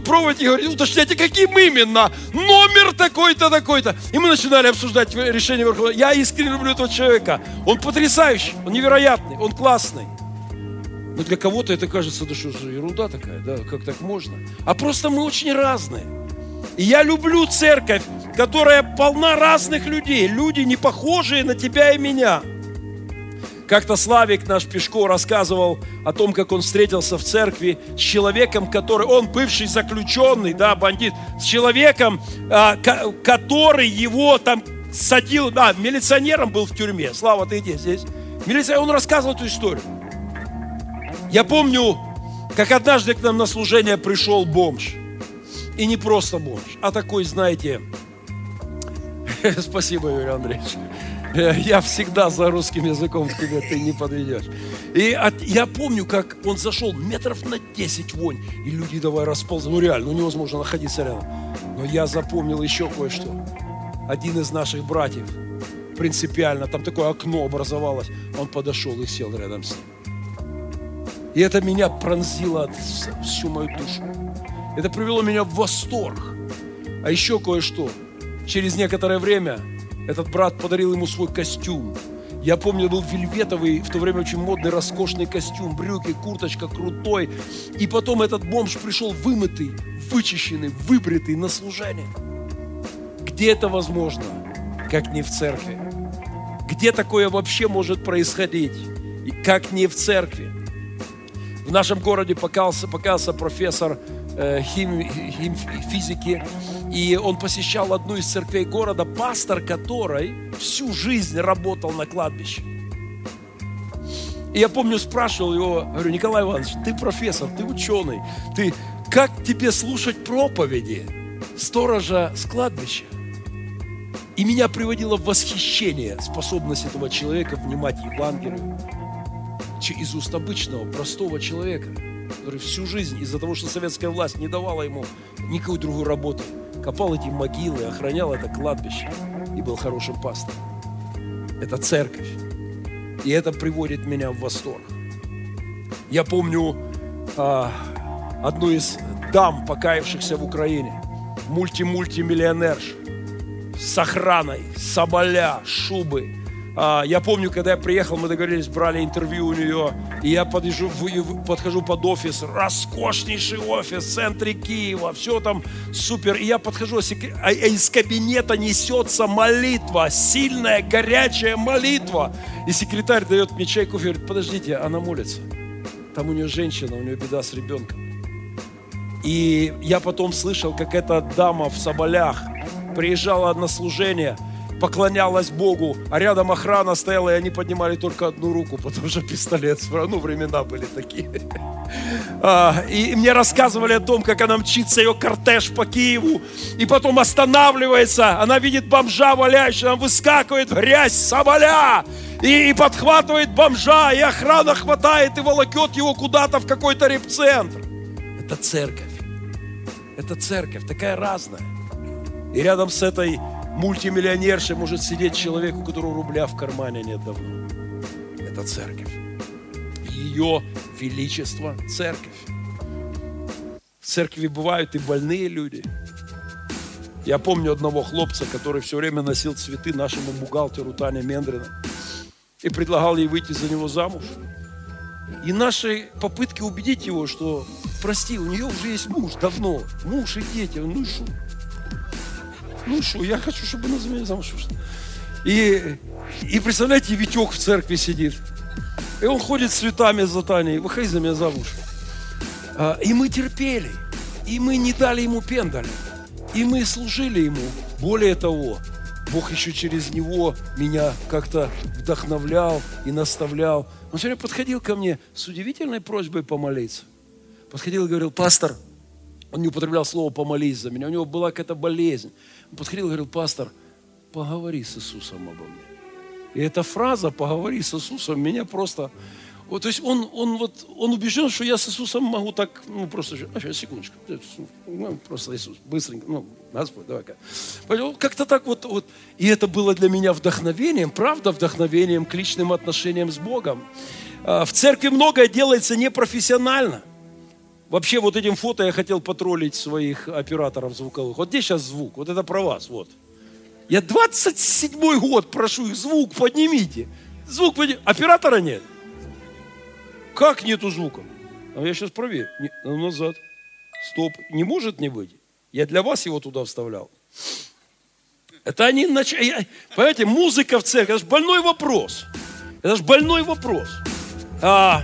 проповедь и говорить, уточняйте, каким именно? Номер такой-то, такой-то. И мы начинали обсуждать решение Верховной Рады. Я искренне люблю этого человека. Он потрясающий, он невероятный, он классный. Но для кого-то это кажется, да что же ерунда такая, да, как так можно? А просто мы очень разные. И я люблю церковь, которая полна разных людей. Люди, не похожие на тебя и меня. Как-то Славик наш Пешко рассказывал о том, как он встретился в церкви с человеком, который, он бывший заключенный, да, бандит, с человеком, а, который его там садил, да, милиционером был в тюрьме. Слава, ты где здесь? Милиционер, он рассказывал эту историю. Я помню, как однажды к нам на служение пришел бомж. И не просто бомж, а такой, знаете, спасибо, Юрий Андреевич. Я всегда за русским языком к тебе, ты не подведешь. И от, я помню, как он зашел метров на 10 вонь, и люди давай расползли. Ну реально, ну невозможно находиться рядом. Но я запомнил еще кое-что. Один из наших братьев, принципиально, там такое окно образовалось, он подошел и сел рядом с ним. И это меня пронзило всю мою душу. Это привело меня в восторг. А еще кое-что. Через некоторое время этот брат подарил ему свой костюм. Я помню, был вельветовый, в то время очень модный, роскошный костюм, брюки, курточка крутой. И потом этот бомж пришел вымытый, вычищенный, выбритый на служение. Где это возможно, как не в церкви? Где такое вообще может происходить, и как не в церкви? В нашем городе показался, показался профессор хим, хим, физики, и он посещал одну из церквей города, пастор которой всю жизнь работал на кладбище. И я помню, спрашивал его, говорю, Николай Иванович, ты профессор, ты ученый, ты как тебе слушать проповеди сторожа с кладбища? И меня приводило в восхищение способность этого человека внимать Евангелию из уст обычного, простого человека, который всю жизнь из-за того, что советская власть не давала ему никакой другой работы, копал эти могилы, охранял это кладбище и был хорошим пастором. Это церковь. И это приводит меня в восторг. Я помню а, одну из дам, покаявшихся в Украине, мульти-мультимиллионерш, с охраной, соболя, шубы. А, я помню, когда я приехал, мы договорились, брали интервью у нее, и я подхожу, подхожу под офис, роскошнейший офис в центре Киева, все там супер. И я подхожу, а из кабинета несется молитва, сильная, горячая молитва. И секретарь дает мне чайку говорит, подождите, она молится. Там у нее женщина, у нее беда с ребенком. И я потом слышал, как эта дама в Соболях приезжала на служение, поклонялась Богу, а рядом охрана стояла, и они поднимали только одну руку, потому что пистолет, ну, времена были такие. А, и мне рассказывали о том, как она мчится, ее кортеж по Киеву, и потом останавливается, она видит бомжа валяющего, он выскакивает в грязь, соболя, и, и подхватывает бомжа, и охрана хватает и волокет его куда-то в какой-то репцентр. Это церковь. Это церковь, такая разная. И рядом с этой мультимиллионершей может сидеть человек, у которого рубля в кармане нет давно. Это церковь. Ее величество – церковь. В церкви бывают и больные люди. Я помню одного хлопца, который все время носил цветы нашему бухгалтеру Тане Мендрина и предлагал ей выйти за него замуж. И наши попытки убедить его, что, прости, у нее уже есть муж давно, муж и дети, ну и что? Ну я хочу, чтобы она за меня замуж вышла. И, и представляете, Витек в церкви сидит. И он ходит с цветами за Таней. Выходи за меня замуж. А, и мы терпели. И мы не дали ему пендали. И мы служили ему. Более того, Бог еще через него меня как-то вдохновлял и наставлял. Он время подходил ко мне с удивительной просьбой помолиться. Подходил и говорил, пастор, он не употреблял слово «помолись за меня», у него была какая-то болезнь. Подходил и говорил, пастор, поговори с Иисусом обо мне. И эта фраза «поговори с Иисусом» меня просто... Вот, то есть он, он, вот, он убежден, что я с Иисусом могу так, ну просто, а сейчас, секундочку, ну, просто Иисус, быстренько, ну, Господь, давай-ка. Как-то так вот, вот. И это было для меня вдохновением, правда, вдохновением к личным отношениям с Богом. А, в церкви многое делается непрофессионально. Вообще вот этим фото я хотел потроллить своих операторов звуковых. Вот где сейчас звук? Вот это про вас, вот. Я 27 год прошу их, звук поднимите. Звук поднимите. Оператора нет. Как нету звука? А я сейчас проверю. Не, ну, назад. Стоп. Не может не быть. Я для вас его туда вставлял. Это они начали. Понимаете, музыка в церкви, это же больной вопрос. Это же больной вопрос. А,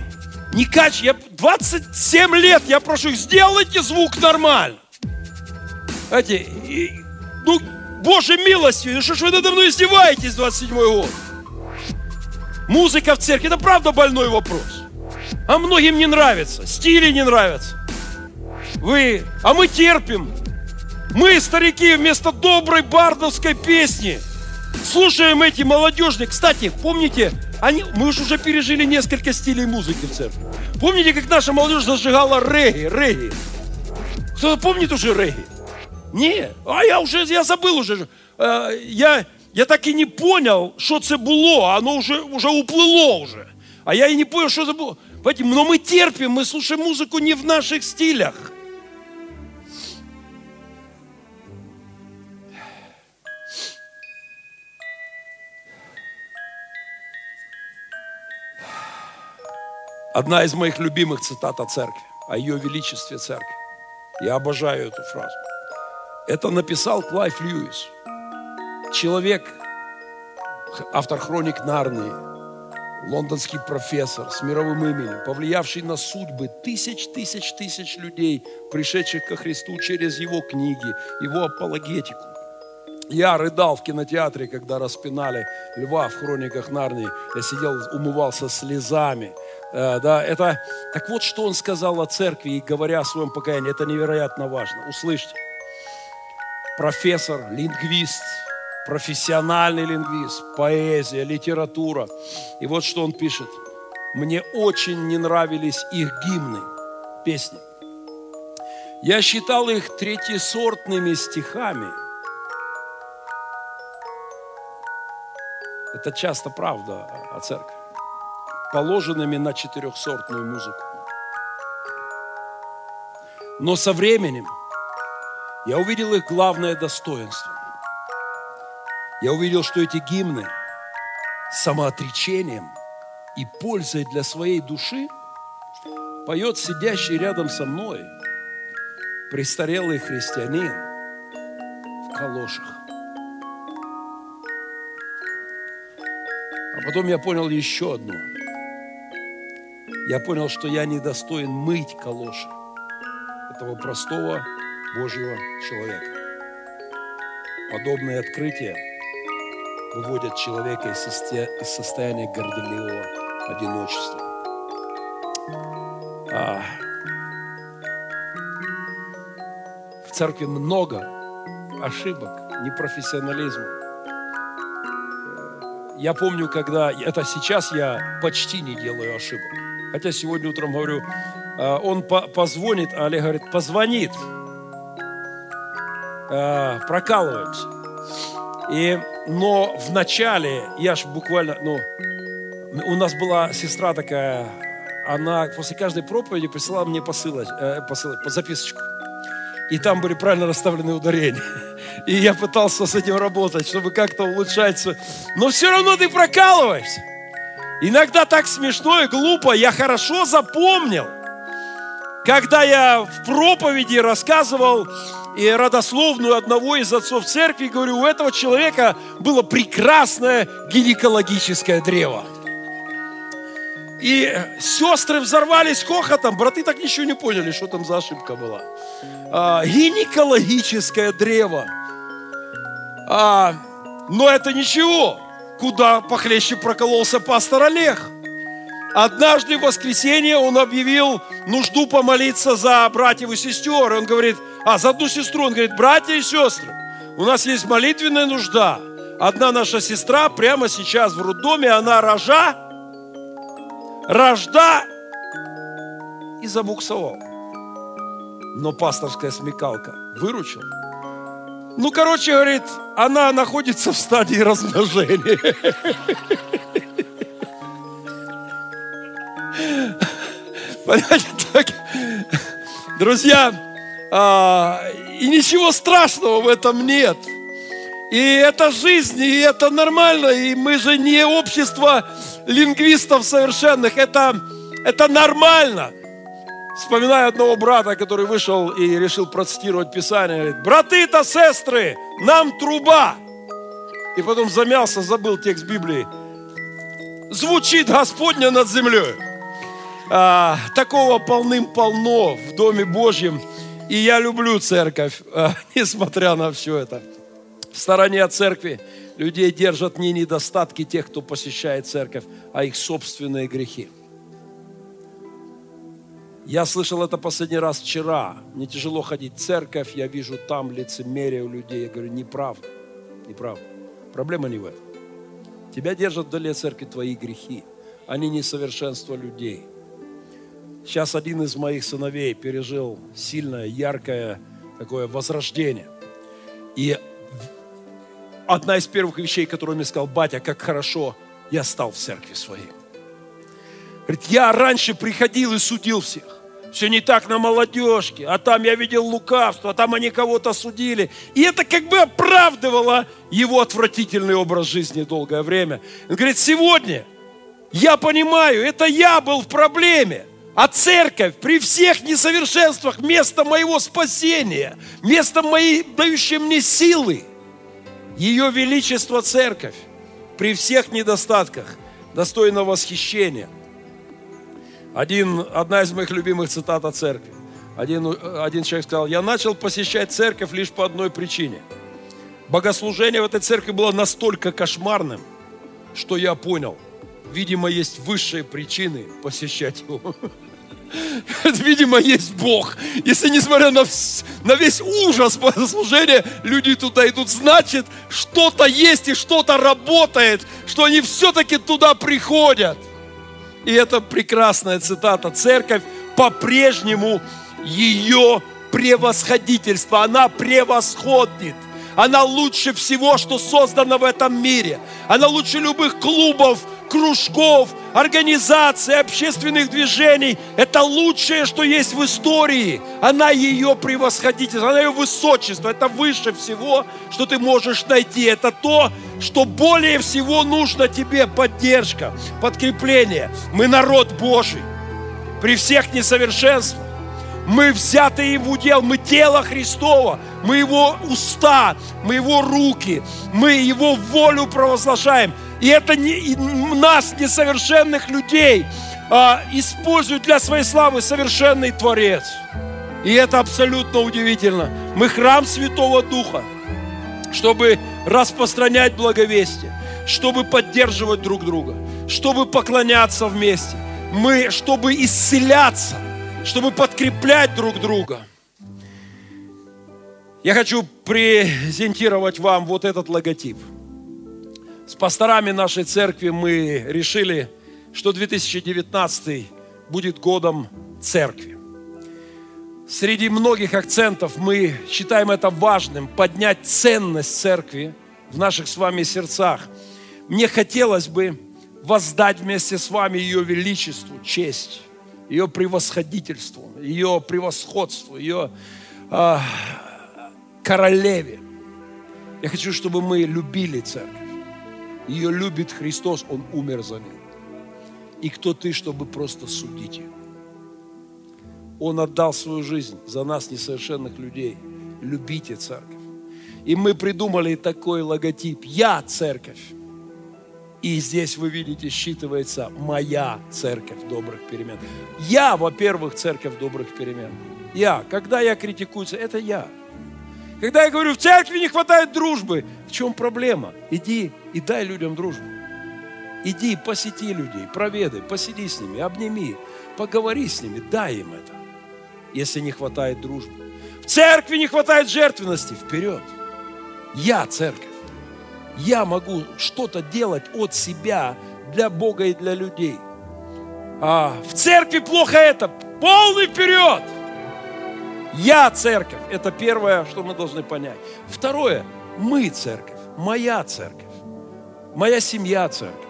не кач, я 27 лет, я прошу их, сделайте звук нормально. Знаете, и, ну, Боже милостью, ну что ж вы надо мной издеваетесь 27 год? Музыка в церкви, это правда больной вопрос. А многим не нравится, стили не нравятся. Вы, а мы терпим. Мы, старики, вместо доброй бардовской песни слушаем эти молодежные. Кстати, помните, они, мы же уже пережили несколько стилей музыки в церкви. Помните, как наша молодежь зажигала регги, регги? Кто-то помнит уже регги? Не, а я уже, я забыл уже. Э, я, я так и не понял, что это было, оно уже, уже уплыло уже. А я и не понял, что это было. Поэтому, но мы терпим, мы слушаем музыку не в наших стилях. Одна из моих любимых цитат о церкви, о ее величестве церкви. Я обожаю эту фразу. Это написал Клайв Льюис. Человек, автор хроник Нарнии, лондонский профессор с мировым именем, повлиявший на судьбы тысяч, тысяч, тысяч людей, пришедших ко Христу через его книги, его апологетику. Я рыдал в кинотеатре, когда распинали льва в хрониках Нарнии. Я сидел, умывался слезами. Э, да, это, так вот, что он сказал о церкви, говоря о своем покаянии, это невероятно важно. Услышьте. Профессор, лингвист, профессиональный лингвист, поэзия, литература. И вот что он пишет. Мне очень не нравились их гимны, песни. Я считал их третьесортными стихами. Это часто правда о церкви. Положенными на четырехсортную музыку. Но со временем я увидел их главное достоинство я увидел, что эти гимны самоотречением и пользой для своей души поет сидящий рядом со мной престарелый христианин в калошах. А потом я понял еще одно. Я понял, что я недостоин мыть калоши этого простого Божьего человека. Подобные открытия – выводят человека из состояния горделивого одиночества. А, в церкви много ошибок, непрофессионализма. Я помню, когда, это сейчас я почти не делаю ошибок. Хотя сегодня утром говорю, а, он позвонит, а Олег говорит, позвонит, а, прокалываемся. И но в начале, я ж буквально, ну, у нас была сестра такая, она после каждой проповеди присылала мне посылать, э, посылать, записочку. И там были правильно расставлены ударения. И я пытался с этим работать, чтобы как-то улучшать. Но все равно ты прокалываешься. Иногда так смешно и глупо. Я хорошо запомнил, когда я в проповеди рассказывал и родословную одного из отцов церкви, говорю, у этого человека было прекрасное гинекологическое древо. И сестры взорвались хохотом, браты так ничего не поняли, что там за ошибка была. А, гинекологическое древо. А, но это ничего, куда похлеще прокололся пастор Олег. Однажды в воскресенье он объявил нужду помолиться за братьев и сестер. Он говорит, а, за одну сестру. Он говорит, братья и сестры, у нас есть молитвенная нужда. Одна наша сестра прямо сейчас в роддоме, она рожа, рожда и забуксовал. Но пасторская смекалка выручила. Ну, короче, говорит, она находится в стадии размножения. Понимаете, так, друзья, а, и ничего страшного в этом нет. И это жизнь, и это нормально. И мы же не общество лингвистов совершенных. Это, это нормально. Вспоминаю одного брата, который вышел и решил процитировать Писание. Говорит, браты-то, сестры, нам труба. И потом замялся, забыл текст Библии. Звучит Господня над землей. А, такого полным-полно в Доме Божьем. И я люблю церковь, а, несмотря на все это. В стороне от церкви людей держат не недостатки тех, кто посещает церковь, а их собственные грехи. Я слышал это последний раз вчера. Мне тяжело ходить в церковь, я вижу там лицемерие у людей. Я говорю, неправда, неправда. Проблема не в этом. Тебя держат вдали от церкви твои грехи, не несовершенство людей – Сейчас один из моих сыновей пережил сильное, яркое такое возрождение. И одна из первых вещей, которую мне сказал, батя, как хорошо я стал в церкви своей. Говорит, я раньше приходил и судил всех. Все не так на молодежке, а там я видел лукавство, а там они кого-то судили. И это как бы оправдывало его отвратительный образ жизни долгое время. Он говорит, сегодня я понимаю, это я был в проблеме. А церковь при всех несовершенствах, место моего спасения, место моей, дающей мне силы, ее величество церковь, при всех недостатках, достойно восхищения. Один, одна из моих любимых цитат о церкви. Один, один человек сказал, я начал посещать церковь лишь по одной причине. Богослужение в этой церкви было настолько кошмарным, что я понял, видимо, есть высшие причины посещать его. Видимо, есть Бог. Если несмотря на, на весь ужас богослужения, люди туда идут, значит, что-то есть и что-то работает, что они все-таки туда приходят. И это прекрасная цитата. Церковь по-прежнему ее превосходительство, она превосходит. Она лучше всего, что создано в этом мире. Она лучше любых клубов, кружков, организаций, общественных движений. Это лучшее, что есть в истории. Она ее превосходительство, она ее высочество. Это выше всего, что ты можешь найти. Это то, что более всего нужно тебе. Поддержка, подкрепление. Мы народ Божий. При всех несовершенствах. Мы взяты в удел, мы тело Христова, мы Его уста, мы Его руки, мы Его волю провозглашаем. И это не, нас, несовершенных людей, а, использует для своей славы совершенный Творец. И это абсолютно удивительно. Мы храм Святого Духа, чтобы распространять благовестие, чтобы поддерживать друг друга, чтобы поклоняться вместе, мы, чтобы исцеляться – чтобы подкреплять друг друга. Я хочу презентировать вам вот этот логотип. С пасторами нашей церкви мы решили, что 2019 будет годом церкви. Среди многих акцентов мы считаем это важным, поднять ценность церкви в наших с вами сердцах. Мне хотелось бы воздать вместе с вами ее величеству, честь ее превосходительству, ее превосходству, ее э, королеве. Я хочу, чтобы мы любили церковь. Ее любит Христос, Он умер за нее. И кто ты, чтобы просто судить ее? Он отдал свою жизнь за нас, несовершенных людей. Любите церковь. И мы придумали такой логотип. Я церковь. И здесь вы видите, считывается моя церковь добрых перемен. Я, во-первых, церковь добрых перемен. Я. Когда я критикую, это я. Когда я говорю, в церкви не хватает дружбы, в чем проблема? Иди и дай людям дружбу. Иди, посети людей, проведай, посиди с ними, обними, поговори с ними, дай им это, если не хватает дружбы. В церкви не хватает жертвенности, вперед. Я церковь я могу что-то делать от себя для Бога и для людей. А в церкви плохо это. Полный вперед! Я церковь. Это первое, что мы должны понять. Второе, мы церковь, моя церковь, моя семья церковь,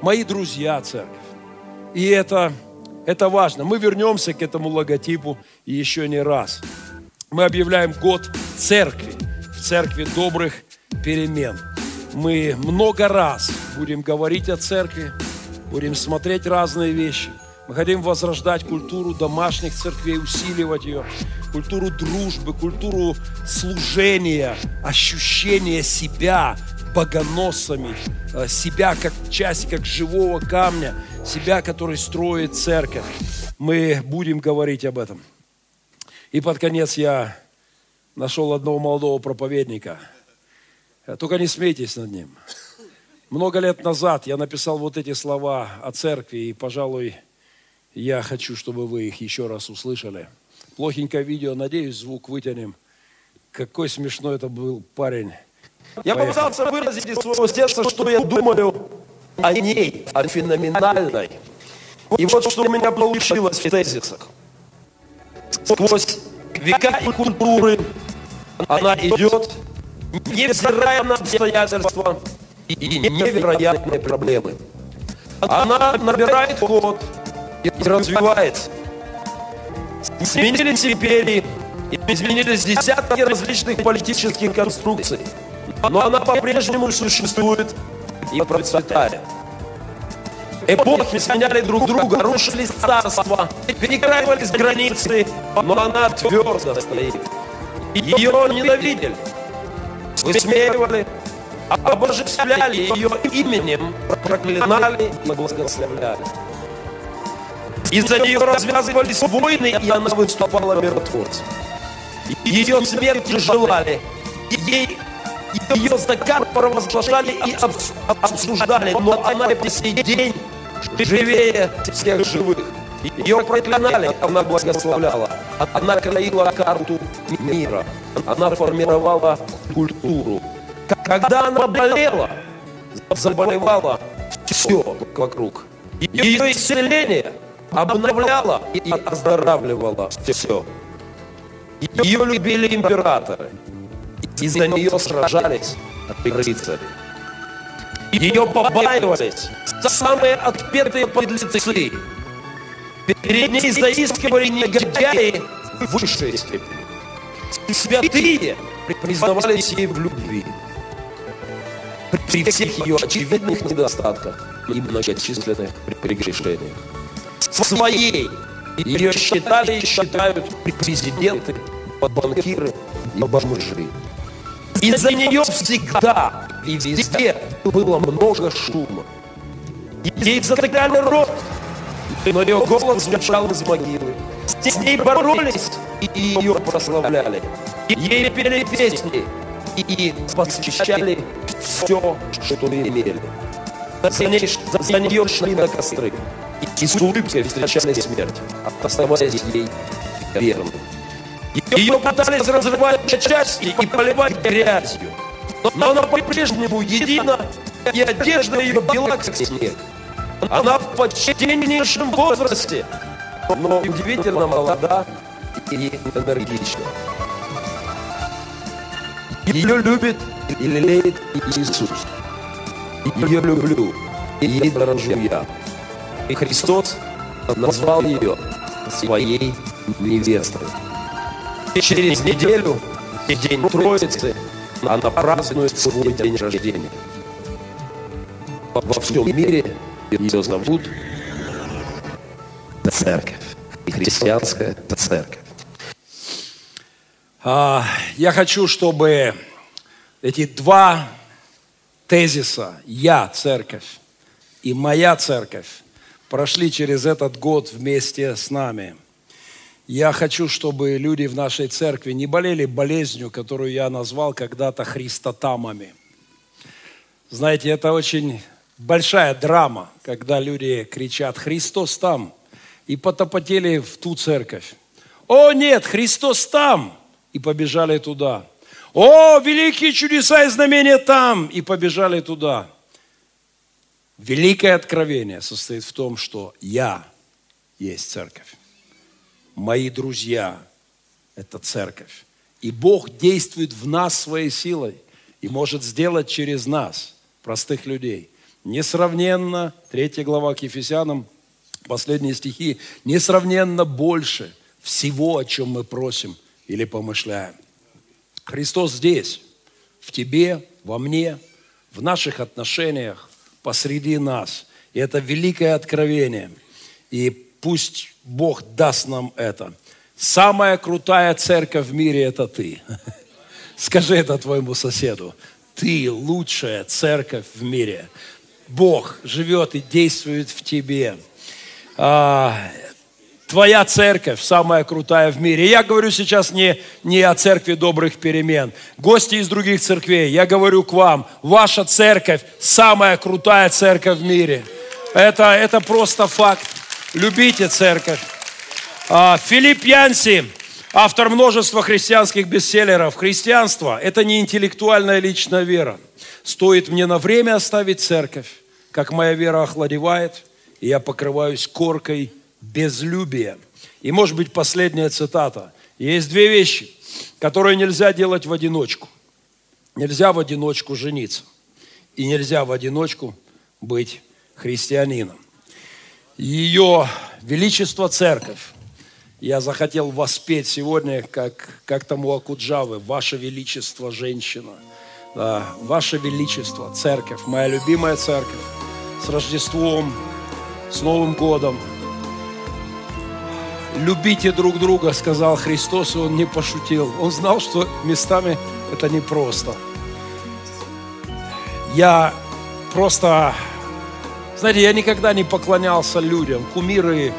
мои друзья церковь. И это, это важно. Мы вернемся к этому логотипу еще не раз. Мы объявляем год церкви, в церкви добрых перемен мы много раз будем говорить о церкви, будем смотреть разные вещи. Мы хотим возрождать культуру домашних церквей, усиливать ее, культуру дружбы, культуру служения, ощущения себя богоносами, э, себя как часть, как живого камня, себя, который строит церковь. Мы будем говорить об этом. И под конец я нашел одного молодого проповедника – Э, только не смейтесь над ним. Много лет назад я написал вот эти слова о церкви, и, пожалуй, я хочу, чтобы вы их еще раз услышали. Плохенькое видео, надеюсь, звук вытянем. Какой смешной это был парень. Я попытался выразить из своего сердца, что я думаю о ней, о феноменальной. И вот что у меня получилось в тезисах. Сквозь века и культуры она идет невзирая на обстоятельства и невероятные проблемы. Она набирает ход и развивается. Изменились империи, изменились десятки различных политических конструкций, но она по-прежнему существует и процветает. Эпохи сменяли друг друга, рушились царства, перекраивались границы, но она твердо стоит. Ее ненавидели, высмеивали, обожествляли ее именем, проклинали и благословляли. Из-за нее развязывались войны, и она выступала миротворцем. Ее смерти желали. Ей ее закат провозглашали и обсуждали, но она по сей день живее всех живых. Ее проклинали, она благословляла. Она краила карту мира. Она формировала культуру. Когда она болела, заболевала все вокруг. Ее исцеление обновляло и оздоравливало все. Ее любили императоры. И за нее сражались рыцари. Ее побаивались самые отпетые подлецы. Перед ней заискивали негодяи в высшей степени. Святые признавались ей в любви. При всех ее очевидных недостатках и многочисленных прегрешениях. Своей ее считали и считают президенты, банкиры и бомжи. Из-за нее всегда и везде было много шума. Ей затыкали рот, но ее голос звучал из могилы. С ней боролись и ее прославляли. Ей пели песни и посвящали все, что имели. За, ней, за нее шли на костры и с улыбкой встречали смерть, оставаясь ей верным. Ее пытались разрывать на части и поливать грязью. Но она по-прежнему едина, и одежда ее бела, как снег. Она в почтеннейшем возрасте, но удивительно молода и энергична. Ее любит и лелеет Иисус. Ее люблю, и ей дорожу я. И Христос назвал ее своей невестой. Через неделю, день Троицы, она празднует свой день рождения. Во всем мире ее зовут Церковь. И христианская церковь. А, я хочу, чтобы эти два тезиса «Я церковь» и «Моя церковь» прошли через этот год вместе с нами – я хочу, чтобы люди в нашей церкви не болели болезнью, которую я назвал когда-то христотамами. Знаете, это очень большая драма, когда люди кричат «Христос там!» и потопотели в ту церковь. «О, нет, Христос там!» и побежали туда. «О, великие чудеса и знамения там!» и побежали туда. Великое откровение состоит в том, что я есть церковь мои друзья, это церковь. И Бог действует в нас своей силой и может сделать через нас, простых людей. Несравненно, третья глава к Ефесянам, последние стихи, несравненно больше всего, о чем мы просим или помышляем. Христос здесь, в тебе, во мне, в наших отношениях, посреди нас. И это великое откровение. И пусть Бог даст нам это. Самая крутая церковь в мире – это ты. Скажи это твоему соседу. Ты лучшая церковь в мире. Бог живет и действует в тебе. Твоя церковь самая крутая в мире. Я говорю сейчас не, не о церкви добрых перемен. Гости из других церквей, я говорю к вам, ваша церковь самая крутая церковь в мире. Это, это просто факт. Любите церковь. А, Филипп Янси, автор множества христианских бестселлеров. Христианство – это не интеллектуальная личная вера. Стоит мне на время оставить церковь, как моя вера охладевает, и я покрываюсь коркой безлюбия. И может быть последняя цитата. Есть две вещи, которые нельзя делать в одиночку. Нельзя в одиночку жениться. И нельзя в одиночку быть христианином ее величество церковь. Я захотел воспеть сегодня, как, как тому Акуджавы, Ваше Величество, женщина. Да, Ваше Величество, церковь, моя любимая церковь, с Рождеством, с Новым годом. Любите друг друга, сказал Христос, и Он не пошутил. Он знал, что местами это непросто. Я просто, знаете, я никогда не поклонялся людям. Кумиры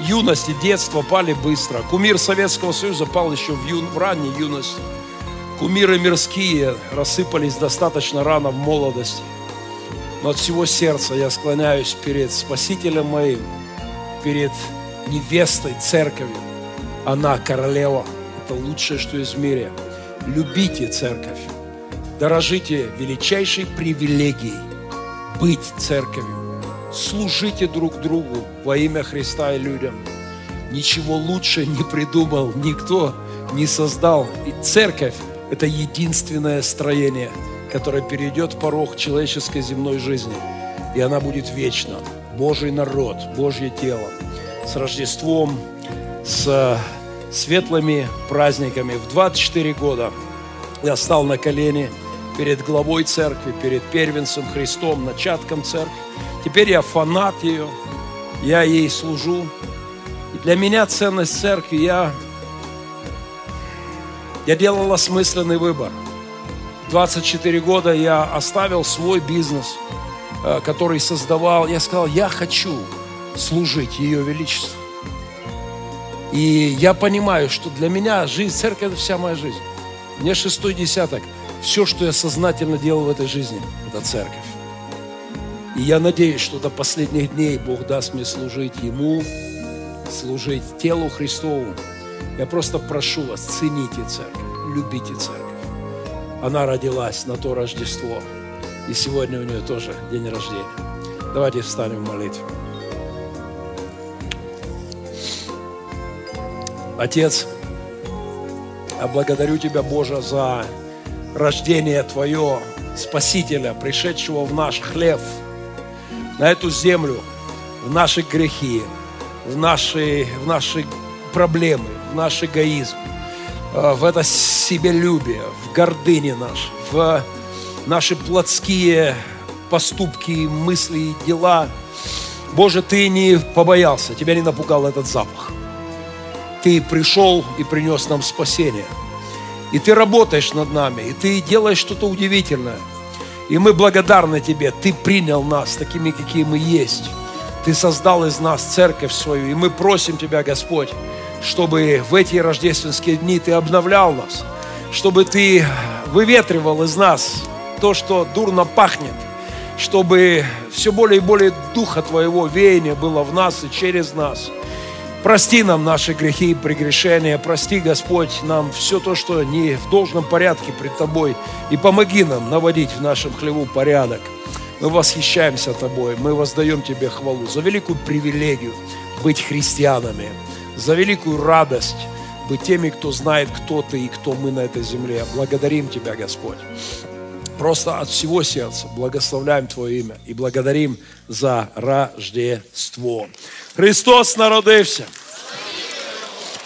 юности, детства пали быстро. Кумир Советского Союза пал еще в, ю... в ранней юности. Кумиры мирские рассыпались достаточно рано в молодости. Но от всего сердца я склоняюсь перед Спасителем моим, перед невестой, церковью. Она королева. Это лучшее, что есть в мире. Любите церковь. Дорожите величайшей привилегией быть церковью. Служите друг другу во имя Христа и людям. Ничего лучше не придумал никто, не создал. И церковь – это единственное строение, которое перейдет порог человеческой земной жизни. И она будет вечна. Божий народ, Божье тело. С Рождеством, с светлыми праздниками. В 24 года я стал на колени – перед главой церкви, перед первенцем Христом, начатком церкви. Теперь я фанат ее, я ей служу. И для меня ценность церкви, я, я делал осмысленный выбор. 24 года я оставил свой бизнес, э, который создавал. Я сказал, я хочу служить Ее Величеству. И я понимаю, что для меня жизнь, церковь – это вся моя жизнь. Мне шестой десяток – все, что я сознательно делал в этой жизни, это церковь. И я надеюсь, что до последних дней Бог даст мне служить Ему, служить телу Христову. Я просто прошу вас, цените церковь, любите церковь. Она родилась на то Рождество. И сегодня у нее тоже день рождения. Давайте встанем в молитве. Отец, я благодарю Тебя, Боже, за рождение Твое, Спасителя, пришедшего в наш хлеб, на эту землю, в наши грехи, в наши, в наши проблемы, в наш эгоизм, э, в это себелюбие, в гордыне наш, в наши плотские поступки, мысли и дела. Боже, Ты не побоялся, Тебя не напугал этот запах. Ты пришел и принес нам спасение – и ты работаешь над нами, и ты делаешь что-то удивительное. И мы благодарны тебе. Ты принял нас такими, какие мы есть. Ты создал из нас церковь свою. И мы просим тебя, Господь, чтобы в эти рождественские дни ты обновлял нас, чтобы ты выветривал из нас то, что дурно пахнет, чтобы все более и более Духа Твоего веяния было в нас и через нас – Прости нам наши грехи и прегрешения. Прости, Господь, нам все то, что не в должном порядке пред Тобой. И помоги нам наводить в нашем хлеву порядок. Мы восхищаемся Тобой. Мы воздаем Тебе хвалу за великую привилегию быть христианами, за великую радость быть теми, кто знает, кто Ты и кто мы на этой земле. Благодарим Тебя, Господь. Просто от всего сердца благословляем Твое имя и благодарим за Рождество. Христос народився.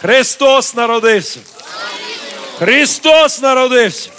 Христос народився. Христос народився.